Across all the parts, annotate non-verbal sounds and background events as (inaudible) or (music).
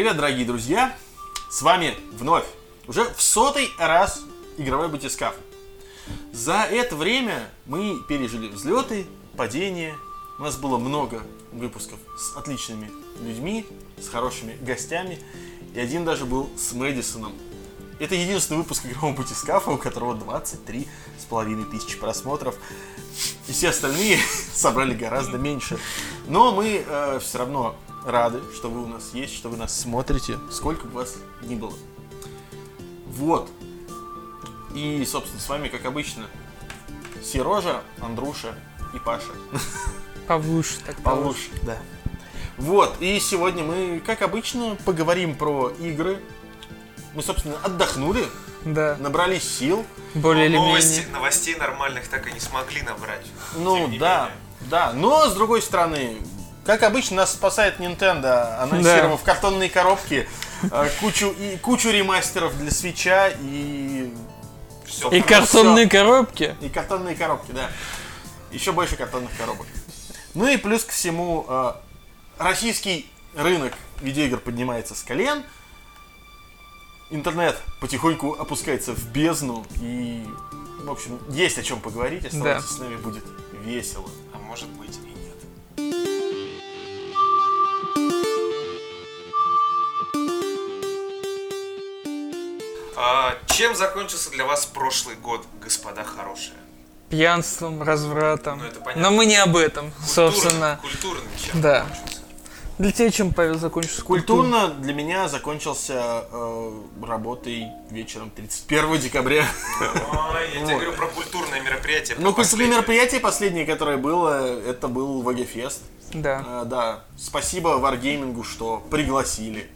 Привет, дорогие друзья! С вами вновь, уже в сотый раз игровой батискаф. За это время мы пережили взлеты, падения. У нас было много выпусков с отличными людьми, с хорошими гостями. И один даже был с Мэдисоном. Это единственный выпуск игрового батискафа, у которого 23 с половиной тысячи просмотров. И все остальные (laughs) собрали гораздо меньше. Но мы э, все равно рады, что вы у нас есть, что вы нас смотрите, сколько бы вас ни было. Вот. И, собственно, с вами, как обычно, Сережа, Андруша и Паша. (laughs) Павлуш, так Павлуш, да. Вот, и сегодня мы, как обычно, поговорим про игры. Мы, собственно, отдохнули, Да, набрались сил. более или Новости- менее. новостей нормальных так и не смогли набрать. Ну, да, менее. да. Но, с другой стороны, как обычно, нас спасает Nintendo, анонсировав картонные коробки, э, кучу, и, кучу ремастеров для свеча и... Всё. И картонные коробки. И картонные коробки, да. Еще больше картонных коробок. Ну и плюс ко всему, э, российский рынок видеоигр поднимается с колен. Интернет потихоньку опускается в бездну. И, в общем, есть о чем поговорить. Оставайтесь Да. с нами, будет весело. А может быть А, чем закончился для вас прошлый год, господа хорошие? Пьянством, развратом. Ну, это понятно. Но мы не об этом, Культурным- собственно. Культурным чем Да. закончился? Для тебя чем, Павел, закончился? Культурно для меня закончился э, работой вечером 31 декабря. Ой, я тебе говорю про культурное мероприятие. Ну, культурное мероприятие последнее, которое было, это был VGFest. Да. А, да, спасибо Wargaming, что пригласили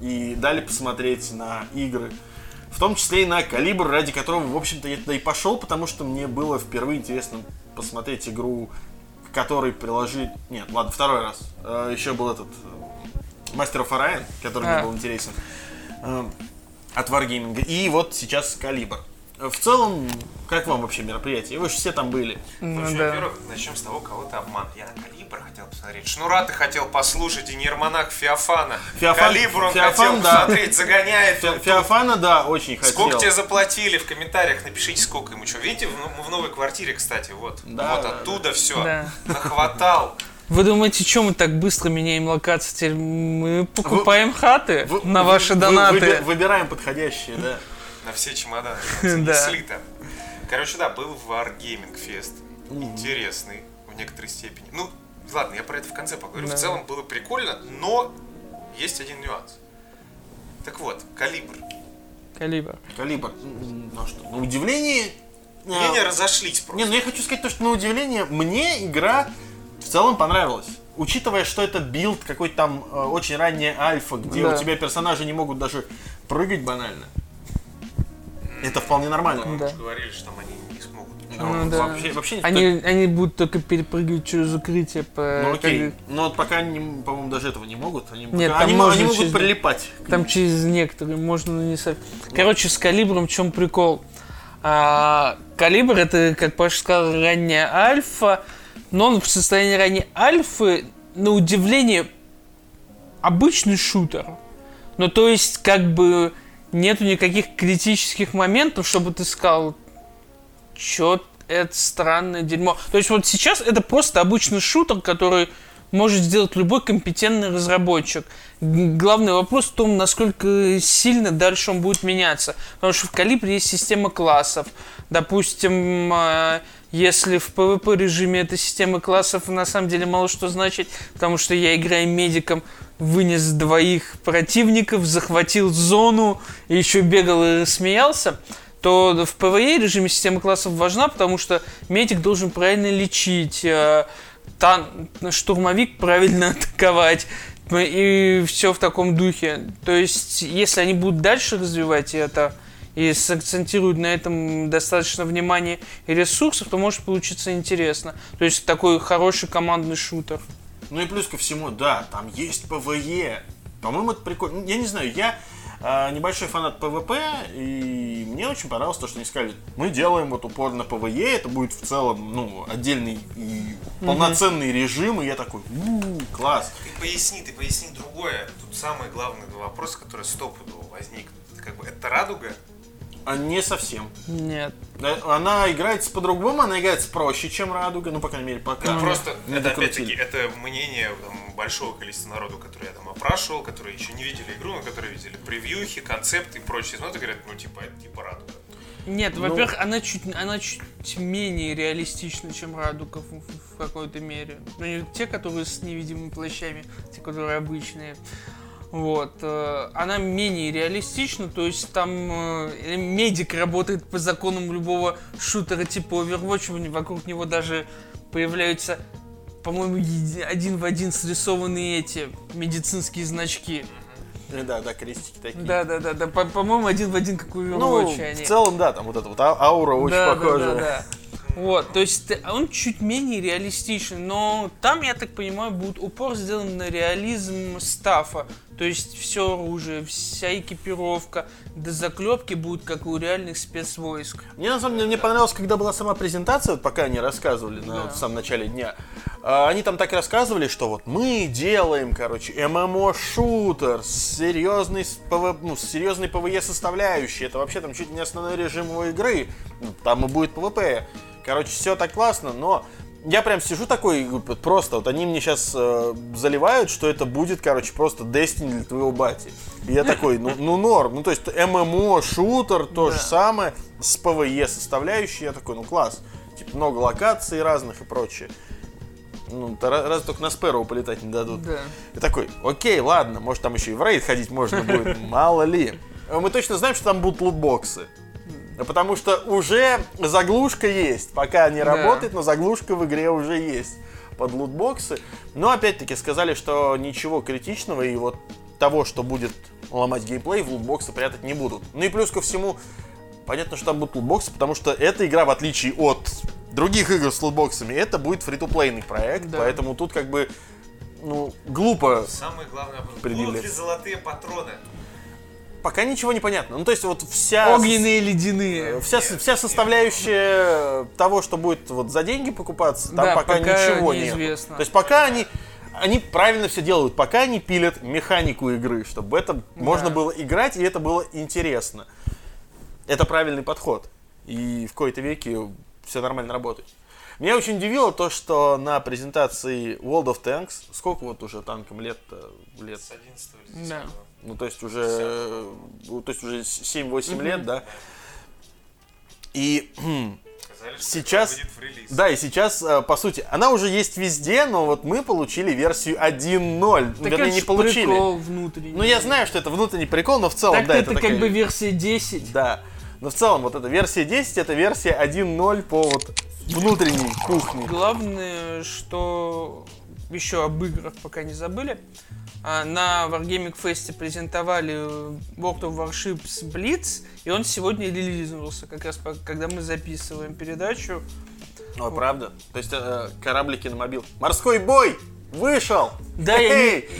и дали посмотреть на игры. В том числе и на калибр, ради которого, в общем-то, я туда и пошел, потому что мне было впервые интересно посмотреть игру, к которой приложить... Нет, ладно, второй раз. А, Еще был этот э, Master of Orion, который А. мне был интересен. э, От Wargaming. И вот сейчас калибр. В целом, как вам вообще мероприятие? Вы же все там были. Ну да. во-первых, начнем с того, кого ты обман. Я на Калибр хотел посмотреть. Шнура ты хотел послушать, и Нейромонах Феофана. Феофан- Калибр он Феофан, хотел да. посмотреть, загоняет. Фе-. Феофана, да, очень хотел. Сколько тебе заплатили в комментариях? Напишите, сколько ему что. Видите, в, в новой квартире, кстати, вот. Да, вот да, оттуда все. Да. Нахватал. Вы думаете, чем мы так быстро меняем локации? Теперь мы покупаем хаты Вы- на вы- ваши вы- донаты. выби- выбираем подходящие, да. На все чемоданы. (laughs) Да. Там. Короче, да, был Wargaming Fest. Интересный в некоторой степени. Ну, ладно, я про это в конце поговорю. Да. В целом было прикольно, но есть один нюанс. Так вот, Калибр. Калибр. Калибр. Ну что, на удивление... а, Мнения разошлись просто. Не, ну я хочу сказать то, что на удивление мне игра в целом понравилась. Учитывая, что это билд какой-то там э, очень ранняя альфа, где Да. у тебя персонажи не могут даже прыгать банально. Это вполне нормально. Мы Да. же говорили, что там они. Ну, Ну да. Вообще, вообще не Они, они будут только перепрыгивать через укрытие по... Ну окей, как- но вот пока они, по-моему, даже этого не могут. Они, Нет, пока- они, мо- можно они могут через- прилипать. к Там через некоторые можно, но не со- Короче, с калибром в чем прикол? А, калибр это, как Паша сказал, ранняя альфа, но он в состоянии ранней альфы, на удивление, обычный шутер. Ну, то есть, как бы, нету никаких критических моментов, чтобы ты сказал, чё это странное дерьмо. То есть, вот сейчас это просто обычный шутер, который может сделать любой компетентный разработчик. Главный вопрос в том, насколько сильно дальше он будет меняться. Потому что в Калибре есть система классов. Допустим, э, если в PvP режиме эта система классов на самом деле мало что значит, потому что я играю медиком, вынес двоих противников, захватил зону, еще бегал и смеялся, то в PvE режиме система классов важна, потому что медик должен правильно лечить, э, тан- штурмовик правильно (laughs) атаковать. И все в таком духе. То есть, если они будут дальше развивать это и сакцентируют на этом достаточно внимания и ресурсов, то может получиться интересно. То есть такой хороший командный шутер. Ну и плюс ко всему, да, там есть PvE. По-моему, это прикольно. Я не знаю, я э, небольшой фанат PvP, и мне очень понравилось то, что они сказали, мы делаем вот упор на PvE, это будет в целом, ну, отдельный и полноценный режим, и я такой, у класс. Ты поясни, ты поясни другое. Тут самый главный вопрос, который стопудово возник. Это как бы это радуга. А не совсем. Нет. Она играется по-другому, она играется проще, чем Радуга, ну, по крайней мере, пока. Ну, просто Не это опять-таки это мнение там, большого количества народу, которые я там опрашивал, которые еще не видели игру, но которые видели превьюхи, концепты и прочие смотрят и говорят, ну типа это типа радуга. Нет, Ну- во-первых, она чуть, она чуть менее реалистична, чем Радуга в, в- в какой-то мере. Ну, не те, которые с невидимыми плащами, те, которые обычные. Вот. э, Она менее реалистична, то есть там э, медик работает по законам любого шутера типа Overwatch, вокруг него даже появляются, по-моему, один в один срисованные эти медицинские значки. Да, да, крестики такие. Да, да, да, да. По- По-моему, один в один, как у Ну, Overwatch они. в целом, да, там вот эта вот а- аура очень да, похожа. Да, да, да. Вот, то есть он чуть менее реалистичен, но там, я так понимаю, будет упор сделан на реализм стафа. То есть все оружие, вся экипировка, до заклепки будут как у реальных спецвойск. Мне на самом деле мне понравилось, когда была сама презентация, вот пока они рассказывали на, Да. вот в самом начале дня. А, Они там так и рассказывали, что вот мы делаем, короче, MMO-шутер с серьезной, Pv ну, с серьезной PvE составляющей. Это вообще там чуть не основной режим его игры. Ну, Там и будет PvP. Короче, все так классно, но я прям сижу такой, просто, вот они мне сейчас заливают, что это будет, короче, просто Destiny для твоего бати. И я такой, ну, ну норм, ну то есть MMO, шутер, то Да. же самое, с PvE составляющей, я такой, ну класс. Типа много локаций разных и прочее. Ну, то ра- раз только на Sparrow полетать не дадут. Да. И такой, окей, ладно, может там еще и в рейд ходить можно будет, мало ли. А Мы точно знаем, что там будут лутбоксы. Потому что уже заглушка есть. Пока не Да. работает, но заглушка в игре уже есть под лутбоксы. Но опять-таки сказали, что ничего критичного и вот того, что будет ломать геймплей, в лутбоксы прятать не будут. Ну и плюс ко всему, понятно, что там будут лутбоксы, потому что эта игра, в отличие от других игр с лутбоксами, это будет фри-то-плейный проект, Да. поэтому тут как бы ну, глупо Самое главное, будут ли золотые патроны? Пока ничего не понятно. Ну, то есть вот вся... Огненные ледяные. Вся, вся составляющая того, что будет вот за деньги покупаться, там Да, пока, пока ничего нет. неизвестно. То есть пока они, они правильно все делают, пока они пилят механику игры, чтобы это можно было играть и это было интересно. Это правильный подход. И в кои-то веке все нормально работает. Меня очень удивило то, что на презентации World of Tanks, сколько вот уже танкам лет, лет С 11 или 10 Да. Ну, то есть уже, э, то есть уже 7-8 лет, да. И, Сказали, Сейчас- да, и сейчас, э, по сути, она уже есть везде, но вот мы получили версию 1.0. Так Вернее, не получили. прикол внутренний. Ну, я знаю, что это внутренний прикол, но в целом, Так да, это, это как такая- бы версия 10. Да. Но в целом, вот эта версия 10, это версия 1.0 по вот внутренней кухне. Главное, что еще об играх пока не забыли. А, На Wargaming Fest презентовали World of Warships Blitz, и он сегодня релизнулся, как раз когда мы записываем передачу. Ой, правда? То есть э, кораблики на мобил. Морской бой! Вышел! Да, я Хе-хей!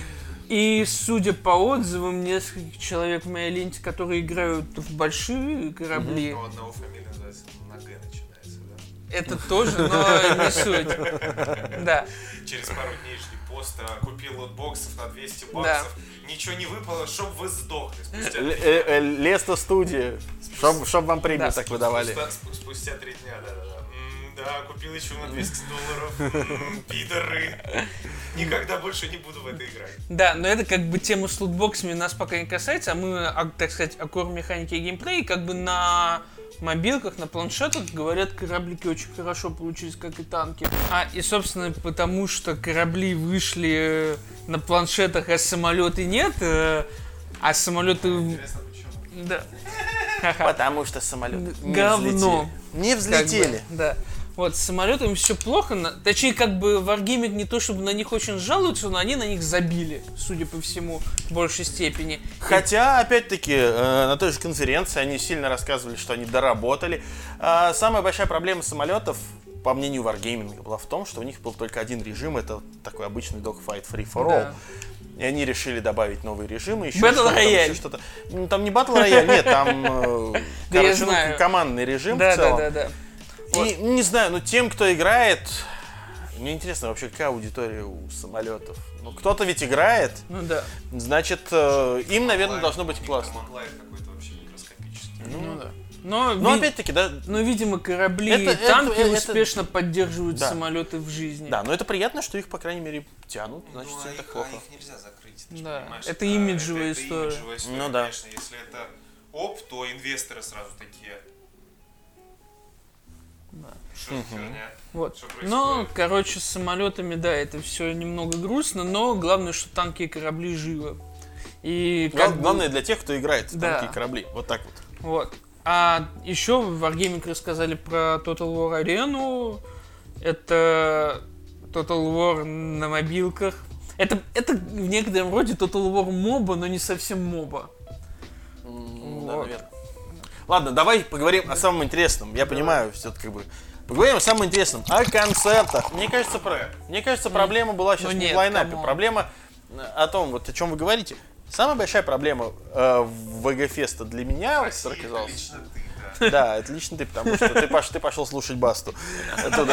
И судя по отзывам нескольких человек в моей ленте, которые играют в большие корабли, У одного фамилия это тоже, но не суть. Да. Через пару дней шли пост, купил лотбоксов на 200 Да. баксов, ничего не выпало, чтоб вы сдохли. Спустя Л- э, э, Лесто студия. Чтоб, чтоб вам премию Да. так выдавали. Спустя, спу- спустя три дня, да-да-да. М, Да, купил еще на 200 долларов. М, Пидоры. Никогда больше не буду в это играть. Да, но это как бы тема с лутбоксами нас пока не касается, а мы, а, так сказать, о кор механике и геймплее, как бы на мобилках, на планшетах, говорят, кораблики очень хорошо получились, как и танки. А, и, собственно, потому что корабли вышли э, на планшетах, а самолеты нет, э, а самолеты... Интересно, почему? Да. Потому что самолет не Говно. взлетели. Не Как бы, взлетели. да. Вот, с самолетами все плохо. на- Точнее, как бы Wargaming не то чтобы на них очень жалуются, но они на них забили, судя по всему, в большей степени. Хотя, опять-таки, э, на той же конференции они сильно рассказывали, что они доработали. А самая большая проблема самолетов, по мнению Wargaming, была в том, что у них был только один режим, это такой обычный dogfight free for all. Да. И они решили добавить новые режимы, еще Battle что-то, там, Royale. еще что-то. Ну, там не батл рояль, нет, там э, Да короче, ну, командный режим в Да, да, целом. да, да. И не знаю, ну тем, кто играет, мне интересно вообще, какая аудитория у самолетов. Ну, кто-то ведь играет, Ну да. значит, э, им, наверное, должно быть классно. микроскопический. Ну да. Но, Но ви- опять-таки, да, но, видимо, корабли Это- и это- танки это- успешно поддерживают Да. самолеты в жизни. да, но это приятно, что их, по крайней мере, тянут, значит, Ну, все а не так их, плохо. а их нельзя закрыть. ты Да, понимаешь, это имиджевая это история. имиджевая история, Ну да. Конечно, если это оп, то инвесторы сразу такие. Что херня? Вот. Что Но, происходит? короче, с самолетами, да, это все немного грустно, но главное, что танки и корабли живы. И как бы- Главное для тех, кто играет в Да. танки и корабли. Вот так вот. Вот. А еще в Wargaming рассказали про Total War Arena. Это Total War на мобилках. Это, это в некотором роде Total War MOBA, но не совсем MOBA. Да, Вот. наверное. Ладно, давай поговорим о самом интересном. Я понимаю, все как бы. Поговорим о самом интересном. О концертах. Мне кажется, про... Мне кажется, проблема была сейчас ну не нет, в лайнапе. come on. Проблема э, о том, вот о чем вы говорите. Самая большая проблема э, ВГ Феста для меня, Россия, это оказалось. лично ты, да. Да, это лично ты, потому что ты, пош- ты пошел слушать Басту. Это.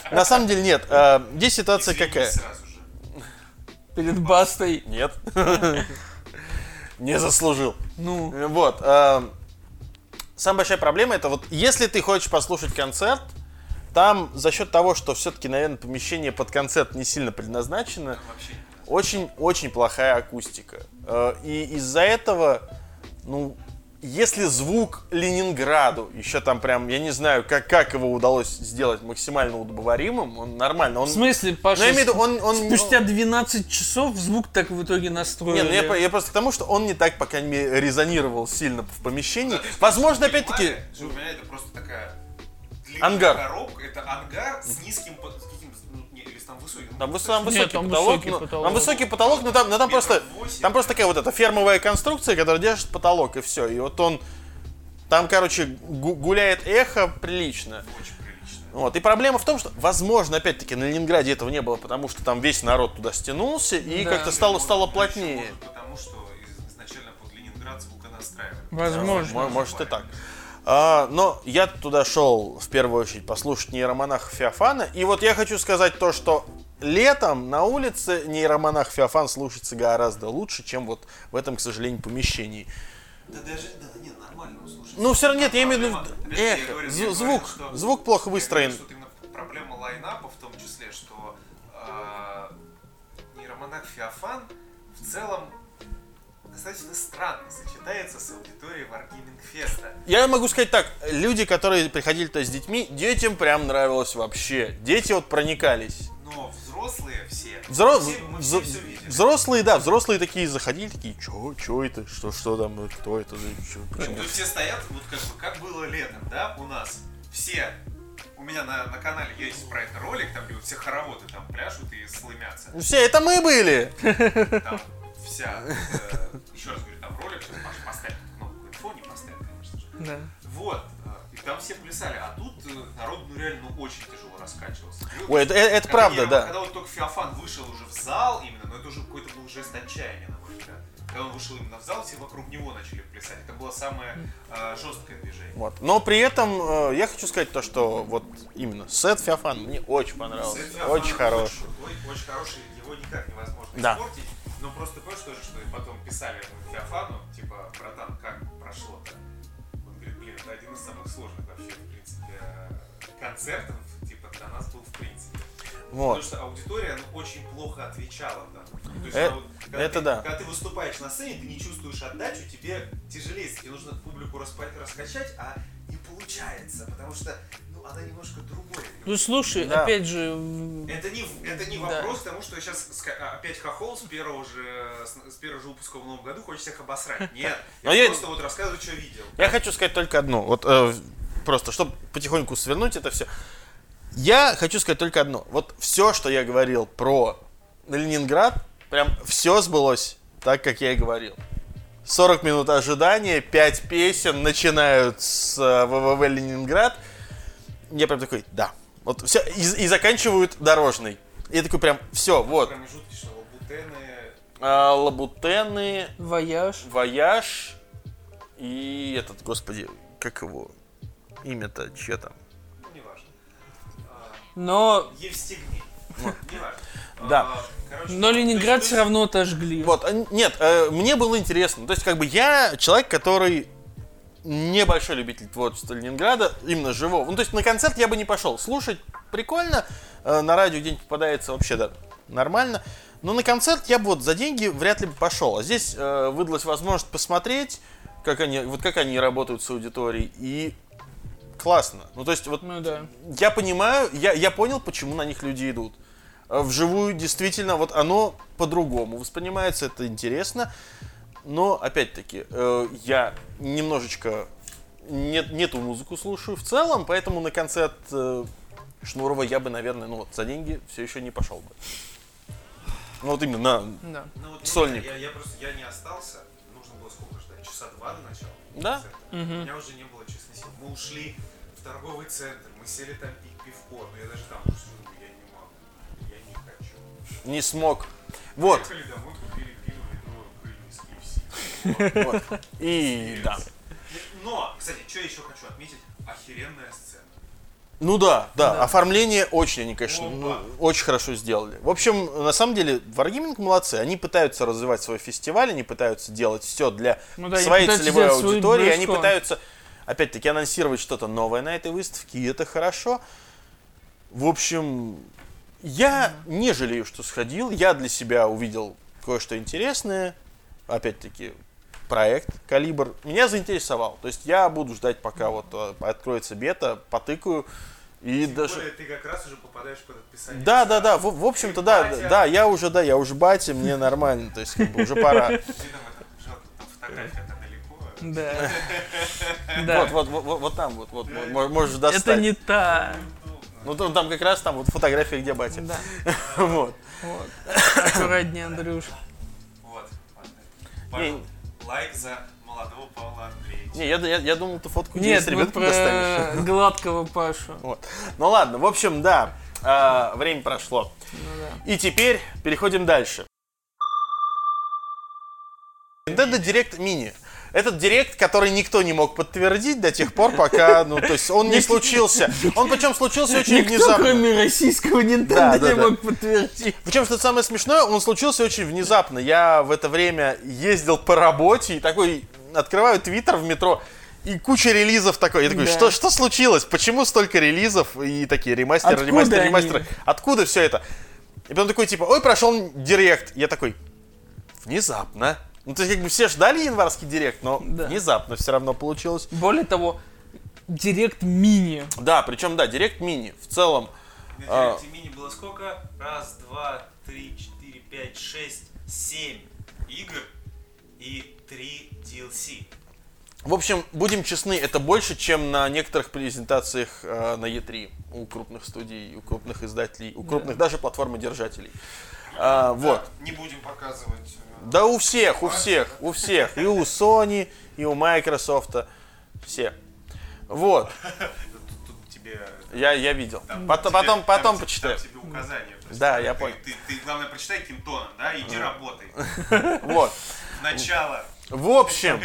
(laughs) На самом деле нет. Э, Здесь ситуация какая? Перед Бастой. Нет. (laughs) Не заслужил. Ну, Э, Вот. э, Самая большая проблема это вот, если ты хочешь послушать концерт, там за счет того, что все-таки, наверное, помещение под концерт не сильно предназначено, очень-очень плохая акустика. Э, И из-за этого, ну, если звук Ленинграду, еще там прям, я не знаю, как, как его удалось сделать максимально удобоваримым, он нормально. Он, в смысле, Паша, Ну, я имею в виду, он, он, спустя 12 часов звук так в итоге настроили. Не, ну я, я просто к тому, что он не так, по крайней мере, резонировал сильно в помещении. Да, Возможно, опять-таки, вы понимали, это просто такая длинная Ангар. коробка, это ангар с низким, там высоким. там, ну, выс- там высокий там потолок, высокий ну, потолок. там высокий потолок, но там, но там просто, восемь, там просто такая вот эта фермовая конструкция, которая держит потолок и все. И вот он, там, короче, гу- гуляет эхо прилично. Очень прилично. Вот. И проблема в том, что, возможно, опять-таки, на Ленинграде этого не было, потому что там весь народ туда стянулся, и Да. как-то стало, Может, стало плотнее. может потому, что из- изначально под Ленинград звука настраивали. Возможно. Мо- Может и так. А, но я туда шел в первую очередь послушать нейромонаха Феофана. И вот я хочу сказать то, что летом на улице нейромонах Феофан слушается гораздо лучше, чем вот в этом, к сожалению, помещении. Да даже, да, нет, нормально, слушай. Ну, все равно нет, я имею в виду я эхо, говорю, зв- я говорю, звук, что- звук плохо Я выстроен. говорю, что проблема лайнапа в том числе, что э, нейромонах Феофан в целом достаточно странно сочетается с аудиторией Wargaming Феста. Я могу сказать так, люди, которые приходили туда с детьми, детям прям нравилось вообще. Дети вот проникались. Но взрослые все, Взро- все- мы все, все видели. Взрослые, да, взрослые такие заходили, такие, чё, чё это, что, что там, кто это, чё, почему? То есть все стоят, вот как бы, как было летом, да, у нас. Все, у меня на, на канале есть про это ролик, там где вот все хороводы там пляшут и слымятся. Все, это мы были. Там вся, э, (laughs) еще раз говорю, там ролик, сейчас Маша поставит кнопку инфо, не поставит, конечно же. Да. Вот, э, и там все плясали, а тут э, народ, ну реально, ну, очень тяжело раскачивался. Вот Ой, это, это когда правда, я- да. Когда вот только Феофан вышел уже в зал именно, но это уже какой-то был жест отчаяния, на мой взгляд. Когда он вышел именно в зал, все вокруг него начали плясать. Это было самое э, жесткое движение. Вот. Но при этом э, я хочу сказать то, что вот именно сет Феофан мне очень понравился. Сет Феофан Очень хороший. крутой, очень хороший, его никак невозможно Да. испортить. Но просто тоже, что и потом писали Феофану, типа, братан, как прошло-то? Он говорит, блин, это один из самых сложных вообще, в принципе, концертов, типа, для нас был в принципе. Потому Вот. что аудитория ну, очень плохо отвечала там. То есть, Э, она вот, когда это ты, да. Когда ты выступаешь на сцене, ты не чувствуешь отдачу, тебе тяжелее, тебе нужно публику раскачать, а не получается, потому что ну, она немножко другой. Ну слушай, Да. опять же, Это не, это не Да. вопрос к тому, что сейчас опять хохол с первого же, с, первого же выпуска в новом году хочет всех обосрать. (laughs) Нет, Но я, я- просто вот рассказываю, что видел. Я хочу сказать только одно. Вот э, просто, чтобы потихоньку свернуть это все. Я хочу сказать только одно. Вот все, что я говорил про Ленинград, прям все сбылось так, как я и говорил. 40 минут ожидания, 5 песен начинают с э, WWW Ленинград. Я прям такой, да. Вот все, и, и заканчивают дорожный. И я такой прям, все, вот. Промежутки, что Лабутены, А, Лабутены, Вояж. Вояж и этот, господи, как его? Имя-то чье там? ну, неважно. Но, Евстигней. (laughs) Неважно. Да. А, короче, но есть- Ленинград то все есть- равно отожгли. Вот, а, нет, э, мне было интересно. То есть, как бы я человек, который небольшой любитель творчества Ленинграда, именно живого. Ну, то есть на концерт я бы не пошел. Слушать прикольно, э, на радио день попадается вообще, да, нормально. Но на концерт я бы вот за деньги вряд ли бы пошел. А здесь э, выдалась возможность посмотреть, как они, вот как они работают с аудиторией. И классно. Ну, то есть вот Ну да. я понимаю, я, я понял, почему на них люди идут. Э, Вживую действительно вот оно по-другому воспринимается, это интересно. Но, опять-таки, э, я немножечко нет, не ту музыку слушаю в целом, поэтому на концерт э, Шнурова я бы, наверное, ну вот за деньги все еще не пошел бы. Ну вот именно на... Да. Ну, вот Сольник. Я, я просто я не остался. Нужно было сколько ждать? Часа два до начала. Да? концерта. У меня уже не было честно сил. Мы ушли в торговый центр, мы сели там пить пивко, но я даже там уже я не могу. Я не хочу. Не смог. Вот, Приехали домой, вот. И да. Но, кстати, что еще хочу отметить? Охеренная сцена. Ну да, да, Да. оформление очень они, конечно, ну, очень хорошо сделали. В общем, на самом деле, Wargaming молодцы, они пытаются развивать свой фестиваль, они пытаются делать все для Ну да, своей целевой аудитории, они пытаются, опять-таки, анонсировать что-то новое на этой выставке, и это хорошо. В общем, я не жалею, что сходил, я для себя увидел кое-что интересное, опять-таки, проект «Калибр» меня заинтересовал. То есть я буду ждать, пока вот э, откроется бета, потыкаю. И Тем даже... более, ты как раз уже попадаешь под описание. Да, да, да, в, в общем-то, да, Батя. да, я уже, да, я уже батя, мне нормально, то есть как бы уже пора. Это. Да. (laughs) Да. Вот, вот, вот, вот, там, вот, вот, мо- можешь Это достать. не та. Ну там, там как раз там вот фотография, где батя. Да. (laughs) Вот. Вот. Аккуратнее, Андрюш. Не. Павел, лайк за молодого Павла Андреевича. Не, я, я, я думал, ты фотку Нет, с ребенком про достанешь. (laughs) гладкого Пашу. Вот. Ну ладно, в общем, да, а, время прошло. Ну да. И теперь переходим дальше. Nintendo Direct Mini. Этот директ, который никто не мог подтвердить до тех пор, пока, ну, то есть он не случился. Он причем случился очень Никто, внезапно. кроме российского Да, Nintendo, да, не да. мог подтвердить. Причем, что самое смешное, он случился очень внезапно. Я в это время ездил по работе и такой открываю твиттер в метро, и куча релизов такой. Я такой, Да. что, что случилось? Почему столько релизов и такие ремастеры, Откуда ремастеры, они? ремастеры? Откуда все это? И потом такой, типа, ой, прошел директ. Я такой, внезапно. Ну, то есть, как бы все ждали январский директ, но Да. внезапно все равно получилось. Более того, Директ мини. Да, причем, да, директ мини. В целом, На А. Директе мини было сколько? Раз, два, три, четыре, пять, шесть, семь игр и три DLC. В общем, будем честны, это больше, чем на некоторых презентациях э, на E3 у крупных студий, у крупных издателей, у крупных даже платформодержателей. А, вот. Не будем показывать. Да у всех, у всех, у всех. И у Sony, и у Microsoft. Все. Вот. Тут, тут тебе... Я, я видел. там Потом, тебе- потом, потом там почитаю. Там тебе указания. просто. Да, я Ты- понял. Ты, ты, главное, прочитай каким тоном, да? Иди работай. (laughs) Вот. Начало. В общем,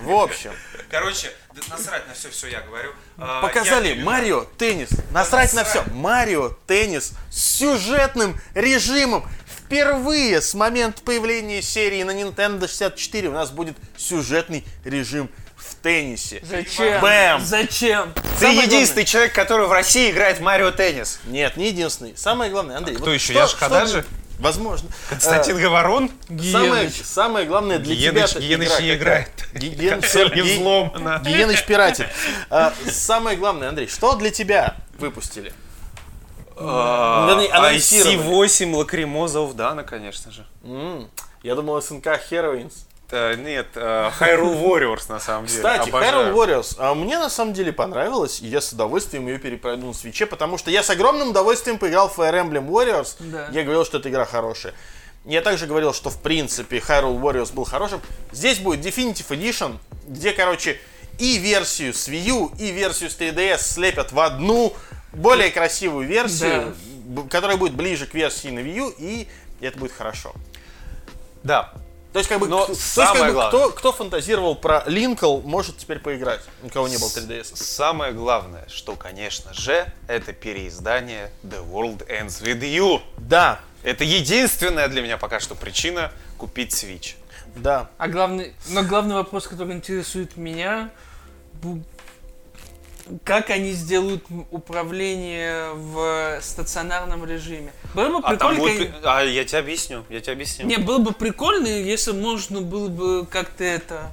в общем, Короче, да насрать на все, все я говорю. А, показали я Марио Теннис. Насрать на все. Марио Теннис с сюжетным режимом. Впервые с момента появления серии на Nintendo 64 у нас будет сюжетный режим в теннисе. Зачем? Бэм! Зачем? Ты Самое единственный человек, который в России играет в Марио Теннис. Нет, не единственный. Самое главное, Андрей. кто вот еще? что- Хададжи? что- Возможно. Константин Говорун? Э, самое, Гиеныч. самое главное для Гиеныч- тебя... Гиеныч не играет. Гиеныч, (laughs) не взломано. Гиеныч пиратит. А, самое главное, Андрей, что для тебя выпустили? Вернее, анонсировали. IC-8 Лакримоза Овдана, конечно же. Я думал, СНК Heroines. Э, нет, э, Hyrule Warriors на самом деле. Кстати, Обожаю. Hyrule Warriors, а мне на самом деле понравилось, и я с удовольствием ее перепройду на свече, потому что я с огромным удовольствием поиграл в Fire Emblem Warriors. Да. Я говорил, что эта игра хорошая. Я также говорил, что в принципе Hyrule Warriors был хорошим. Здесь будет Definitive Edition, где, короче, и версию с Wii U, и версию с 3DS слепят в одну более красивую версию. б- которая будет ближе к версии на Wii U, и это будет хорошо. Да. То есть, как бы, Но кто- то есть, как бы, главное- кто, кто фантазировал про Линкл, может теперь поиграть. У кого не был 3DS. Самое главное, что, конечно же, это переиздание The World Ends With You. Да, Это единственная для меня пока что причина купить Switch. да. А главный, но главный вопрос, который интересует меня, как они сделают управление в стационарном режиме. Было бы А, там прикольно, будет- а я тебе объясню, я тебе объясню. не, было бы прикольно, если можно было бы как-то это...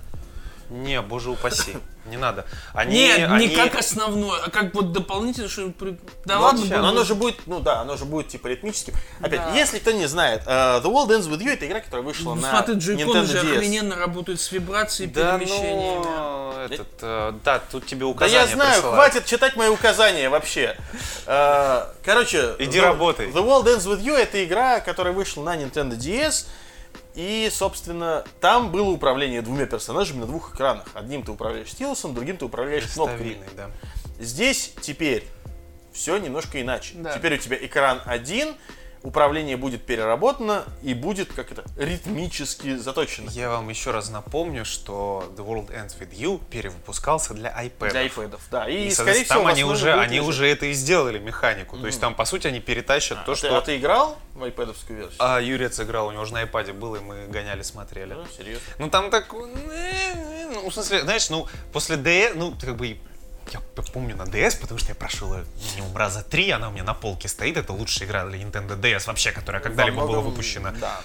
Не, боже упаси, не надо. Они, Нет, они- не как основное, а как вот дополнительно, что... при- Да Ну, ладно, вообще, но оно же будет, ну да, оно же будет типа ритмическим. Опять, Да. если кто не знает, э, The World Ends With You это игра, которая вышла Ну, на смотри, Nintendo же DS. охрененно работают с вибрацией и Да, перемещениями. ну, этот, э, да, тут тебе Да указания я знаю, присылают. хватит читать мои указания вообще. Э, Короче, Иди The- работай. The World Ends With You это игра, которая вышла на Nintendo DS. И, собственно, там было управление двумя персонажами на двух экранах. Одним ты управляешь стилусом, другим ты управляешь кнопками. Стабильный, да. Здесь теперь все немножко иначе. Да. Теперь у тебя экран один, управление будет переработано и будет как это ритмически заточено. Я вам еще раз напомню, что The World Ends With You перевыпускался для iPad. Для iPad, да. И, И, скорее всего, там они уже, они лежать. уже это и сделали, механику. То есть там, по сути, они перетащат то, А ты, что... а ты играл в iPad версию? А Юрец играл, у него же на iPad было, и мы гоняли, смотрели. Ну, серьезно. Ну там так, э, ну, в смысле, знаешь, ну после DS, ну как бы я помню на DS, потому что я прошел ее минимум раза три, она у меня на полке стоит, это лучшая игра для Nintendo DS вообще, которая когда-либо была выпущена. Да.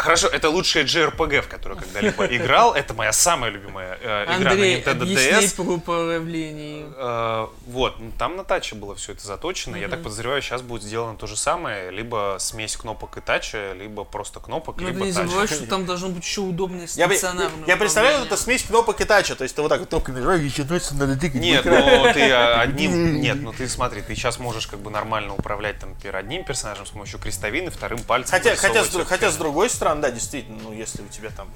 Хорошо, это лучшая JRPG, в которую когда-либо (laughs) играл, это моя самая любимая э, игра Андрей, на Nintendo DS. про управление. Э, вот, ну, там на таче было все это заточено. Я так подозреваю, сейчас будет сделано то же самое. Либо смесь кнопок и тача, либо просто кнопок, Но ты либо не тач. забывай, что (laughs) там должно быть еще удобнее стационарное я представляю, это смесь кнопок и тача. То есть ты вот так вот кнопкой нажимаешь, еще носится, надо тыкать. Нет, экран. ну ты а, одним... (laughs) Нет, ну ты смотри, ты сейчас можешь как бы нормально управлять, там, одним персонажем с помощью крестовины, вторым пальцем. Хотя, хотя, с, хотя с другой стороны, да, действительно, ну если у тебя там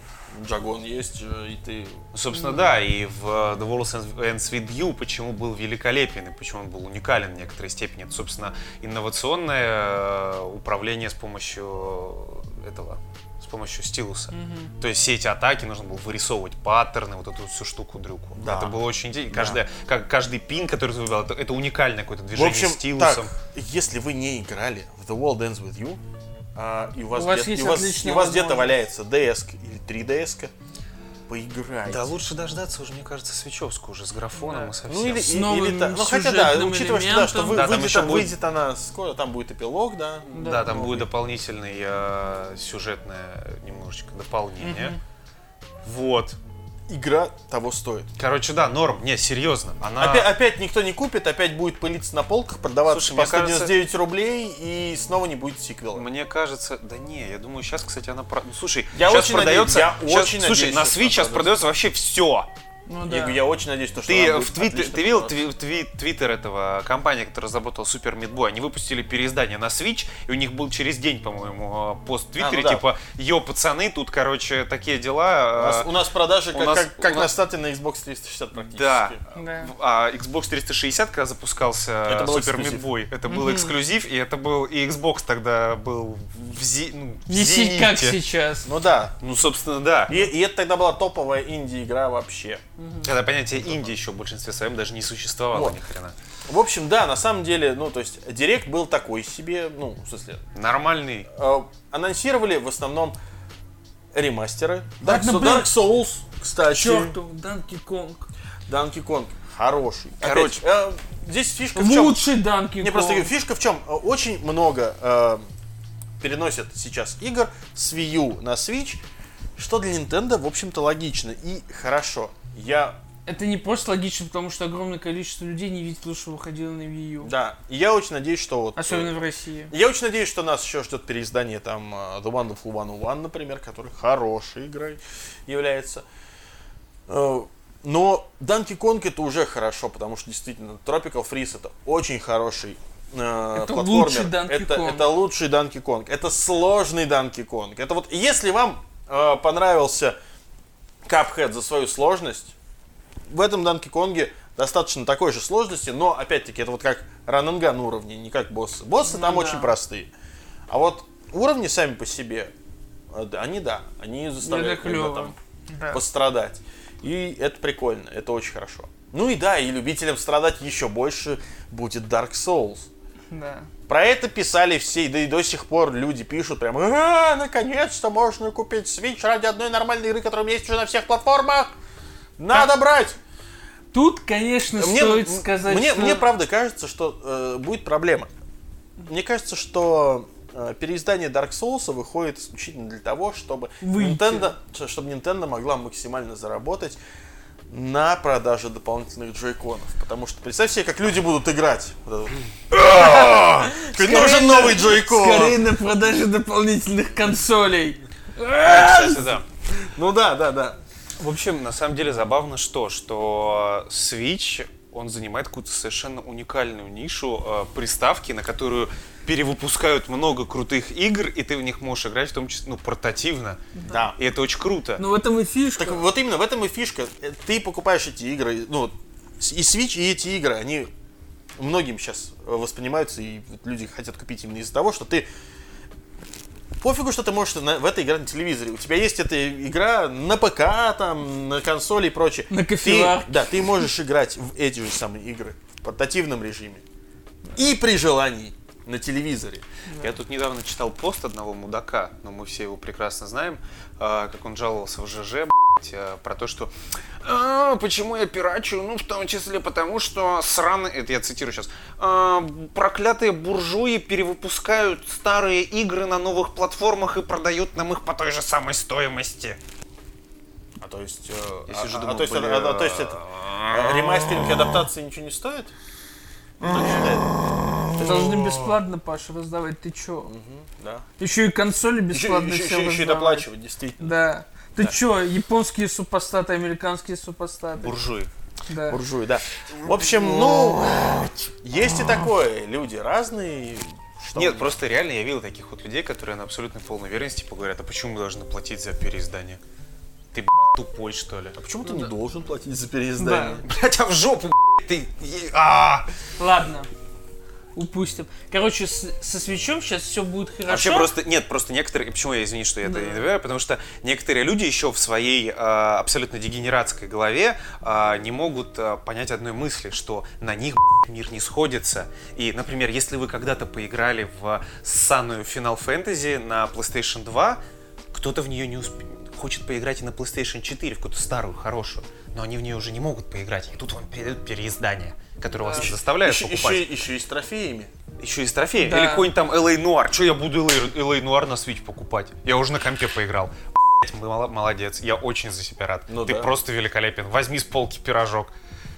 Джагон есть, э, и ты... Собственно, да, и в э, The World Ends With You почему был великолепен и почему он был уникален в некоторой степени. Это, собственно, инновационное э, управление с помощью этого с помощью стилуса. То есть все эти атаки нужно было вырисовывать паттерны, вот эту вот всю штуку-дрюку. Да. Это было очень интересно. Каждая, как, каждый пин, который ты выбрал, это, это уникальное какое-то В движение общем, стилусом. так, если вы не играли в The World Ends With You, а, и у вас, У вас где- есть и у вас, и у вас где-то валяется DS или 3DS, поиграйте. Да лучше дождаться уже, мне кажется, Свечевскую уже с графоном и совсем. Ну или, С новым или та- ну хотя да, учитывая, что, да, что вы-. Да, там выйдет, еще она- будет- выйдет она скоро, там будет эпилог, да. Да, там будет дополнительное э, сюжетное немножечко дополнение. Вот. Игра того стоит. Короче, да, норм. Не, серьезно. Она... Опять, опять никто не купит, опять будет пылиться на полках, продаваться Слушай, по мне кажется- 199 рублей, и снова не будет сиквела. Мне кажется, да не, я думаю, сейчас, кстати, она... Ну, слушай, Я сейчас очень продается... надеюсь, я щас- очень слушай, надеюсь, на Switch сейчас продается вообще все. Ну Я, да. говорю, я очень надеюсь, то, что Ты в будет твит- отлично ты видел тви- тви- твиттер этого компании, которая разработала Meat Boy? Они выпустили переиздание на Switch, и у них был через день, по-моему, э, пост в Твиттере, ну да. типа, йо, пацаны, тут, короче, такие У дела. нас, э, у нас продажи у как, нас- как, как у на нас- стате на Xbox 360 практически. Да. Да. А Xbox 360, когда запускался Это Super Meat эксклюзив. Boy, это был эксклюзив, и это был и Xbox тогда был в, зи- ну, в Не си- как зените. сейчас. Ну да. Ну, собственно, да. И, и это тогда была топовая инди-игра вообще. Когда понятие Индии еще в большинстве своем даже не существовало Вот. ни хрена. В общем, да, на самом деле, ну, то есть, Директ был такой себе, ну, в смысле, Нормальный. э, анонсировали в основном ремастеры. Dark, блин. Dark Souls, кстати. Черту, Данки Конг. Donkey Kong хороший. Короче. Опять, э, здесь фишка в чем? Лучший Данки Не, просто Конг. фишка в чем? Очень много э, переносят сейчас игр с Wii U на Switch, что для Nintendo, в общем-то, логично и хорошо. Я, Это не просто логично, потому что огромное количество людей не видело, что выходило на Wii U. да, я очень надеюсь, что вот... Особенно э, в России. Я очень надеюсь, что нас еще ждет переиздание там э, The Wonderful 101, например, который хорошей игрой является. Э, Но Donkey Kong это уже хорошо, потому что действительно Tropical Freeze это очень хороший э, Это платформер. лучший Donkey это, Kong. это лучший Donkey Kong. Это сложный Donkey Kong. Это вот если вам э, понравился Cuphead за свою сложность, в этом Donkey Kong достаточно такой же сложности, но опять-таки это вот как рананган уровни, не как боссы. Боссы там Ну да. очень простые. А вот уровни сами по себе, э, они да, они заставляют клёво. там Да. пострадать. И это прикольно, это очень хорошо. Ну и да, и любителям страдать еще больше будет Dark Souls. Да. Про это писали все, да и до сих пор люди пишут прям, а, наконец-то можно купить Switch ради одной нормальной игры, которая у меня есть уже на всех платформах. Надо брать! Тут, конечно, стоит м- сказать, мне, что... мне правда кажется, что э, будет проблема. Мне кажется, что э, переиздание Dark Souls выходит исключительно для того, чтобы Выйти. Nintendo, чтобы Nintendo могла максимально заработать на продаже дополнительных джойконов. Потому что представь себе, как люди будут играть. (laughs) Нужен новый джойкон! Скорее на продаже дополнительных консолей. Ну да, да, да. В общем, на самом деле забавно что, что Switch, он занимает какую-то совершенно уникальную нишу э, приставки, на которую перевыпускают много крутых игр, и ты в них можешь играть, в том числе, ну, портативно. Да. И это очень круто. Ну в этом и фишка. Так вот именно в этом и фишка. Э, Ты покупаешь эти игры, ну, и Switch, и эти игры, они многим сейчас воспринимаются, и люди хотят купить именно из-за того, что ты Пофигу, что ты можешь на- в это играть на телевизоре. У тебя есть эта игра на ПК, там, на консоли и прочее. На кофеварке. Да, ты можешь играть в эти же самые игры в портативном режиме. И при желании на телевизоре. Я тут недавно читал пост одного мудака, но мы все его прекрасно знаем, а, как он жаловался в ЖЖ, блядь, а, про то, что «А, почему я пирачу? Ну, в том числе потому, что сраные, это я цитирую сейчас, «А, проклятые буржуи перевыпускают старые игры на новых платформах и продают нам их по той же самой стоимости. А то есть... э, Я а- сижу, а- думаю, а то есть, а- а то есть это, э, ремастеринг адаптации ничего не стоит? Так считает? Должны бесплатно, Паша, раздавать. Ты чё? Да. Еще и консоли бесплатно еще- еще- еще и доплачивать, действительно. Да. Ты чё, японские супостаты, американские супостаты? Буржуи. Да. Буржуи, да. В общем, ну, есть и такое. Люди разные. Что Нет, просто реально я видел таких вот людей, которые на абсолютной полной уверенности поговорят, а почему мы должны платить за переиздание? Ты, б***ь, тупой, что ли? А почему ты Ну не да. должен платить за переиздание? Блять, а в жопу, б***ь, ты... е- А! Ладно. Упустим. Короче, с- со свечом сейчас все будет хорошо. Вообще просто, нет, просто некоторые, почему я извини, что я это не доверяю, потому что некоторые люди еще в своей а, абсолютно дегенератской голове а, не могут а, понять одной мысли, что на них мир не сходится. И, например, если вы когда-то поиграли в ссаную Final Fantasy на PlayStation 2, кто-то в нее не успе- хочет поиграть и на PlayStation 4, в какую-то старую, хорошую, но они в нее уже не могут поиграть. И тут вам передают переиздание, которое вас заставляет Еще, покупать. еще, еще и с трофеями. Еще и с трофеем. Да. Или какой-нибудь там LA Noir. Че я буду LA, LA Noir на Switch покупать? Я уже на компе поиграл. Молодец. Я очень за себя рад. Ну Ты да. просто великолепен. Возьми с полки пирожок.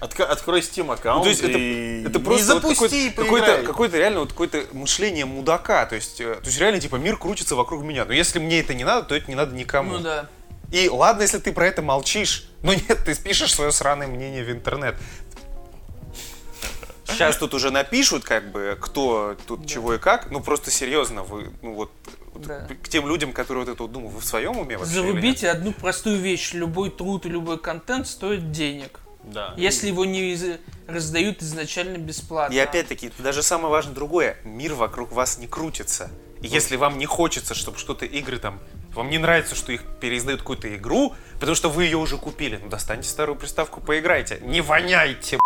Отка- открой Steam аккаунт Ну, то есть это, и, это и просто вот запусти, поиграй. какое-то, какое-то реально вот какое-то мышление мудака. То есть, э, то есть реально типа мир крутится вокруг меня. Но если мне это не надо, то это не надо никому. Ну да. И ладно, если ты про это молчишь, но (laughs) нет, ты спишешь свое сраное мнение в интернет. Сейчас тут уже напишут, как бы, кто тут чего и как. Ну, просто серьезно, вы, ну, вот, вот Да. к тем людям, которые вот это вот думают, вы в своем уме вообще? Зарубите одну простую вещь. Любой труд и любой контент стоит денег. Да. Если его не из- раздают изначально бесплатно. И опять-таки, даже самое важное другое, мир вокруг вас не крутится. И если вам не хочется, чтобы что-то игры там, вам не нравится, что их переиздают какую-то игру, потому что вы ее уже купили, ну достаньте старую приставку, поиграйте. Не воняйте,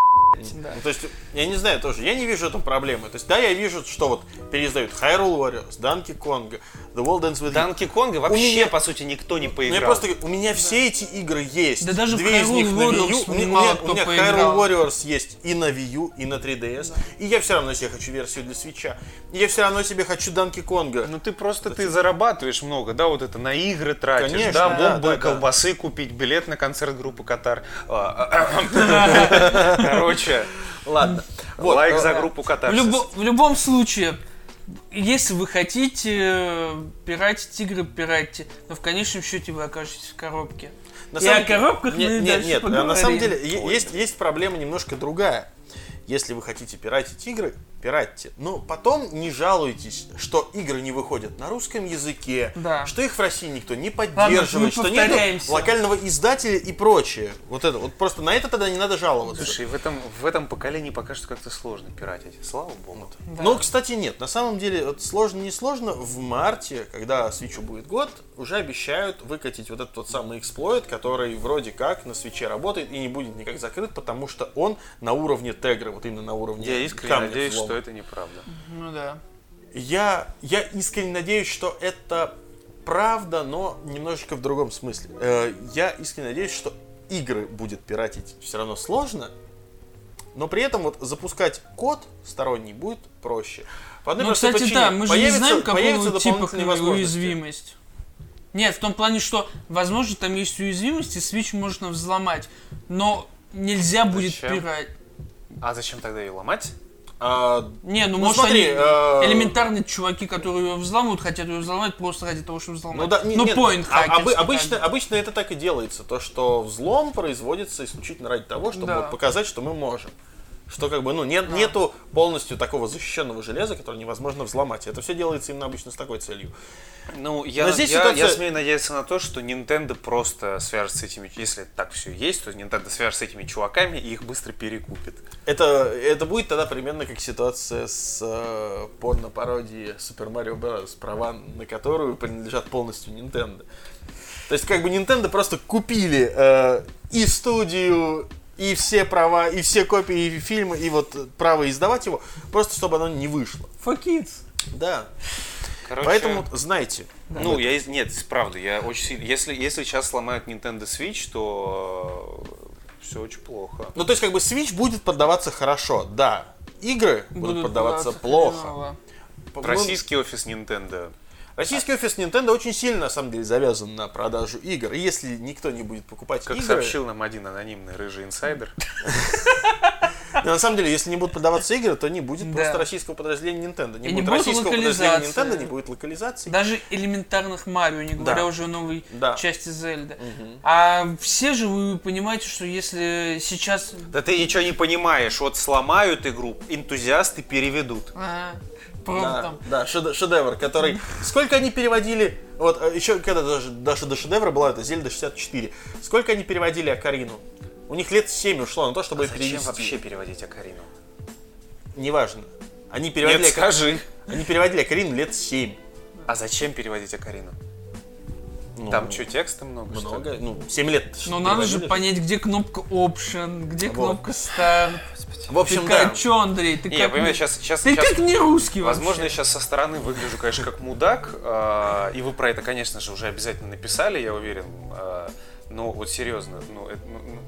Да. Ну, то есть, я не знаю тоже, я не вижу этом проблемы. То есть, да, я вижу, что вот переиздают Hyrule Warriors, Donkey Kong, The World Ends With. Данки Конга вообще, меня- по сути, никто не Ну, поиграл. я просто говорю, у меня все эти игры есть. Да даже в Две из них на Wii Warriors U. У меня, мало у меня- кто у меня поиграл. Hyrule Warriors есть и на Wii U, и на 3DS. И я все равно себе хочу версию для свеча. И я все равно себе хочу Donkey Konga. Ну ты просто ты зарабатываешь много, да, вот это на игры тратишь, Конечно, да, да, бомбы, да, да. колбасы купить, билет на концерт группы Катар. А, Короче, Ладно. Вот, лайк э, за группу В, Катар. любо- в любом случае, если вы хотите э, пиратить игры, пиратьте. Но в конечном счете вы окажетесь в коробке. На И самом- о коробках нет, мы нет, дальше нет, поговорим. на самом деле есть, есть проблема немножко другая. Если вы хотите пиратить игры, пиратьте. Но потом не жалуйтесь, что игры не выходят на русском языке, Да. что их в России никто не поддерживает, мы что нет локального издателя и прочее. Вот это, вот просто на это тогда не надо жаловаться. Слушай, в этом, в этом поколении пока что как-то сложно пиратить. Слава богу. Да. Ну, кстати, нет. На самом деле, вот сложно не сложно. В марте, когда свечу будет год, уже обещают выкатить вот этот вот самый эксплойт, который вроде как на свече работает и не будет никак закрыт, потому что он на уровне тегры, вот именно на уровне Я искренне надеюсь. Что это неправда. Ну да. Я, я искренне надеюсь, что это правда, но немножечко в другом смысле. Э, Я искренне надеюсь, что игры будет пиратить все равно сложно, но при этом вот запускать код сторонний будет проще. По одной Ну, кстати, причине. да, мы же не Появится- знаем, появятся какого типа уязвимость. Нет, в том плане, что, возможно, там есть уязвимость, и Switch можно взломать, но нельзя будет пирать. А зачем тогда ее ломать? А, Не, ну, Ну, может смотри, они э, элементарные чуваки, которые ее взламывают, хотят ее взломать просто ради того, чтобы взломать. Ну да, не- ну, нет, point а- хакерский, обычно, обычно это так и делается, то что взлом производится исключительно ради того, чтобы Да. показать, что мы можем. Что как бы, ну, нет, нету полностью такого защищенного железа, которое невозможно взломать. Это все делается именно обычно с такой целью. Ну, я, Но здесь я, ситуация- я смею надеяться на то, что Nintendo просто свяжется с этими, если так все есть, то Nintendo свяжется с этими чуваками и их быстро перекупит. Это, это будет тогда примерно как ситуация с э, порно-пародией Super Mario Bros., права на которую принадлежат полностью Nintendo. То есть как бы Nintendo просто купили э, и студию, и все права, и все копии и фильма, и вот право издавать его, просто чтобы оно не вышло. For kids. Да. Короче, Поэтому знайте. Ну, я из- нет, правда, я очень сильно. Если, если сейчас сломают Nintendo Switch, то все очень плохо. Ну, то есть, как бы Switch будет продаваться хорошо, да. Игры будут, продаваться плохо. хреново. Российский офис Nintendo. Российский офис Nintendo очень сильно, на самом деле, завязан на продажу игр. И если никто не будет покупать Как игры... сообщил нам один анонимный рыжий инсайдер. (laughs) На самом деле, если не будут продаваться игры, то не будет Да. просто российского подразделения Nintendo. Не И будет российского подразделения. Nintendo, не будет локализации. Даже элементарных Марио, не говоря Да. уже о новой Да. части Зельды. А все же вы понимаете, что если сейчас... Да ты ничего не понимаешь. Вот сломают игру, энтузиасты переведут. Да, там, да, шеде- шедевр, который... Сколько они переводили... Вот э, еще когда даже, даже до шедевра была это Зельда 64. Сколько они переводили Акарину? У них лет 7 ушло на то, чтобы А Зачем перевести. вообще переводить Акарину? Неважно. Они переводили, Нет, скажи. они переводили Акарину лет 7. А зачем переводить Акарину? Ну, Там что, текста много? что ли? много. Ну, 7 лет. Но надо же понять, где кнопка Option, где Вот. кнопка Start. В общем, ты да. как, чё, Андрей, ты Не, как... понимаешь, сейчас, сейчас, Ты как не русский Возможно, я вообще. сейчас со стороны выгляжу, конечно, как мудак, а, и вы про это, конечно же, уже обязательно написали, я уверен. а, Но вот серьезно, ну это, ну,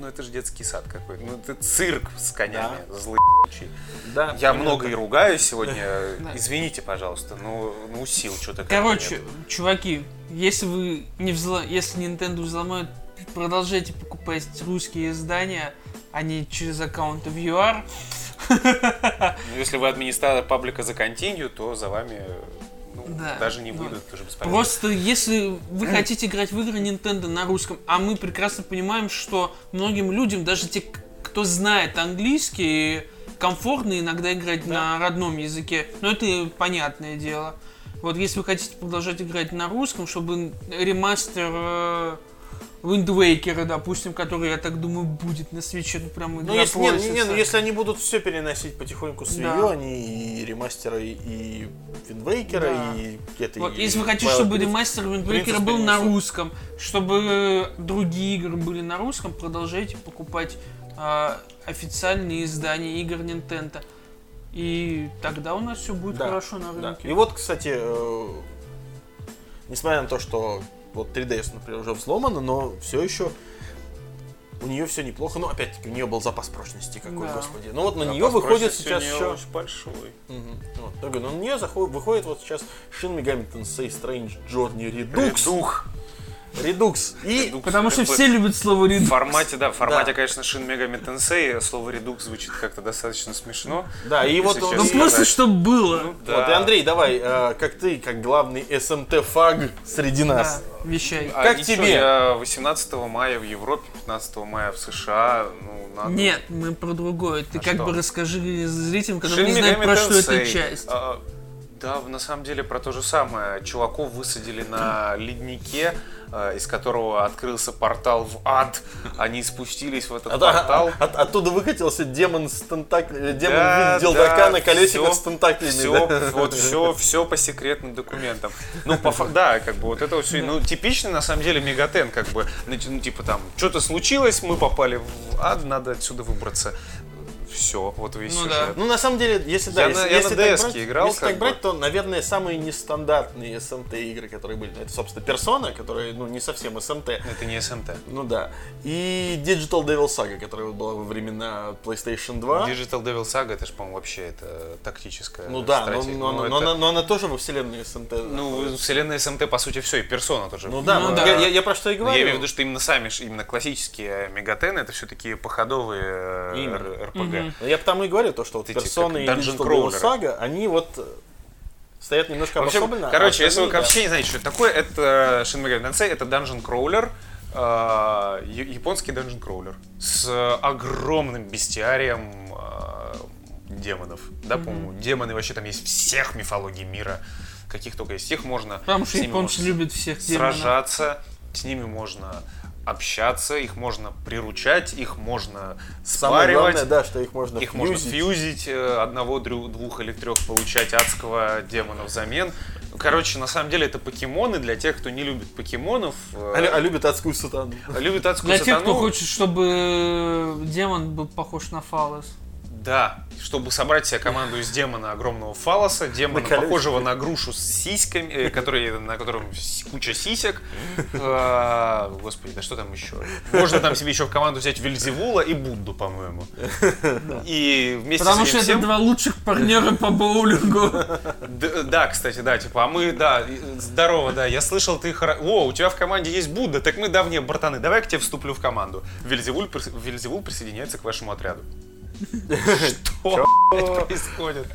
ну, ну, это же детский сад какой-то, ну это цирк с конями, злый ебучий. Да, Я именно много и ругаюсь сегодня, (laughs) Да. извините, пожалуйста, ну, ну сил что-то Короче, чуваки, если вы не взло... если Nintendo взломает, продолжайте покупать русские издания, а не через аккаунты в UR. Ну, если вы администратор паблика за Continue, то за вами ну, Да. даже не выйдут, бесполезно. Просто если вы хотите играть в игры Nintendo на русском, а мы прекрасно понимаем, что многим людям, даже те, кто знает английский, комфортно иногда играть на родном языке. Но это понятное дело. Вот если вы хотите продолжать играть на русском, чтобы ремастер э, Waker, допустим, который, я так думаю, будет на свече, ну прям Ну, если, не, не, не, просится. ну, если они будут все переносить потихоньку с Да. Wii они и ремастеры, и Виндвейкера, Да. и это Вот, и если вы хотите, чтобы ремастер Waker был на русском, чтобы другие игры были на русском, продолжайте покупать а, официальные издания игр Nintendo. И тогда у нас все будет Да, хорошо на Да. рынке. И вот, кстати, э, несмотря на то, что вот 3DS, например, уже взломано, но все еще у нее все неплохо. Ну, опять-таки, у нее был запас прочности какой, Да. господи. Ну вот на Запас нее выходит сейчас еще... очень большой. Мгм. Вот, я говорю, ну, на нее заходит, выходит вот сейчас Shin Megami Tensei Strange Journey Redux. Дух. Redux. И Потому что все любят слово В редукс. формате, да, в формате, Да. конечно, Shin Megami Tensei слово редукс звучит как-то достаточно смешно. да, и вот, Ну просто чтобы было. Ну, вот, и Андрей, давай, э, как ты, как главный СМТ-фаг среди Да, нас. вещай. А Как ничего, тебе? Я 18 мая в Европе, 15 мая в США. Ну, надо... Нет, мы про другое. Ты А как что? бы расскажи зрителям, которые не знают, про что эта Tensei. часть. А, да, на самом деле про то же самое. Чуваков высадили на леднике, из которого открылся портал в ад. Они спустились в этот А- а- портал. от- оттуда выкатился демон с тентаклями, демон Да, в виде да, на колесиках всё, с тентаклями. Все, да. вот все, все по секретным документам. Ну, по да, как бы вот это все, ну, типичный на самом деле мегатен, как бы, ну, типа там, что-то случилось, мы попали в ад, надо отсюда выбраться. Все, вот весь Ну сюжет. Ну, на самом деле, если, да, Я если, на- я если на так брать, играл, если так бы. брать, то, наверное, самые нестандартные SMT игры, которые были. Это, собственно, Persona, которые, ну, не совсем SMT. Это не СМТ. Ну да. И Digital Devil Saga, которая была во времена PlayStation 2. Digital Devil Saga, это же, по-моему, вообще это тактическая Ну да, но, стратегия. но- Ну, но- это- но она, но она тоже во вселенной SMT. Ну, вселенная СМТ, по сути, все, и персона тоже. Ну да, Ну ну да. Я, я- я про что и Но говорю. я имею в виду, что именно сами, именно классические мегатены, это все-таки походовые э, Именно. Ну, Я потому и говорю, то, что вот Эти Persona как и dungeon Digital. Saga, они вот э, стоят немножко В общем, обособленно. а короче, если вы да. вообще не знаете, что это такое, это Shin Megami Tensei, это Dungeon Crawler, э, японский Dungeon Crawler с огромным бестиарием э, демонов. Да, по-моему, демоны вообще там есть всех мифологий мира, каких только есть. Их можно Потому с что ними японцы можно любят всех демонов. сражаться, с ними можно общаться, их можно приручать, их можно Самое спаривать. главное, да, что их можно Их можно фьюзить. фьюзить, э, одного, двух или трех получать адского демона взамен. Короче, на самом деле это покемоны для тех, кто не любит покемонов. э, А, а любят адскую сатану. любит адскую Для тех, кто сатану. хочет, чтобы демон был похож на фалос. Да, чтобы собрать себе команду из демона огромного фалоса, демона, На похожего на грушу с сиськами, э, который, на котором куча сисек. А, Господи, да что там еще? Можно там себе еще в команду взять Вельзевула и Будду, по-моему. И вместе Потому с что этим это всем... два лучших партнера по боулингу. Д- Да, кстати, да, типа, а мы, да, здорово, да, я слышал, ты хоро... О, у тебя в команде есть Будда, так мы давние братаны, давай к тебе вступлю в команду. Вельзевул, прис- Вельзевул присоединяется к вашему отряду. Что происходит?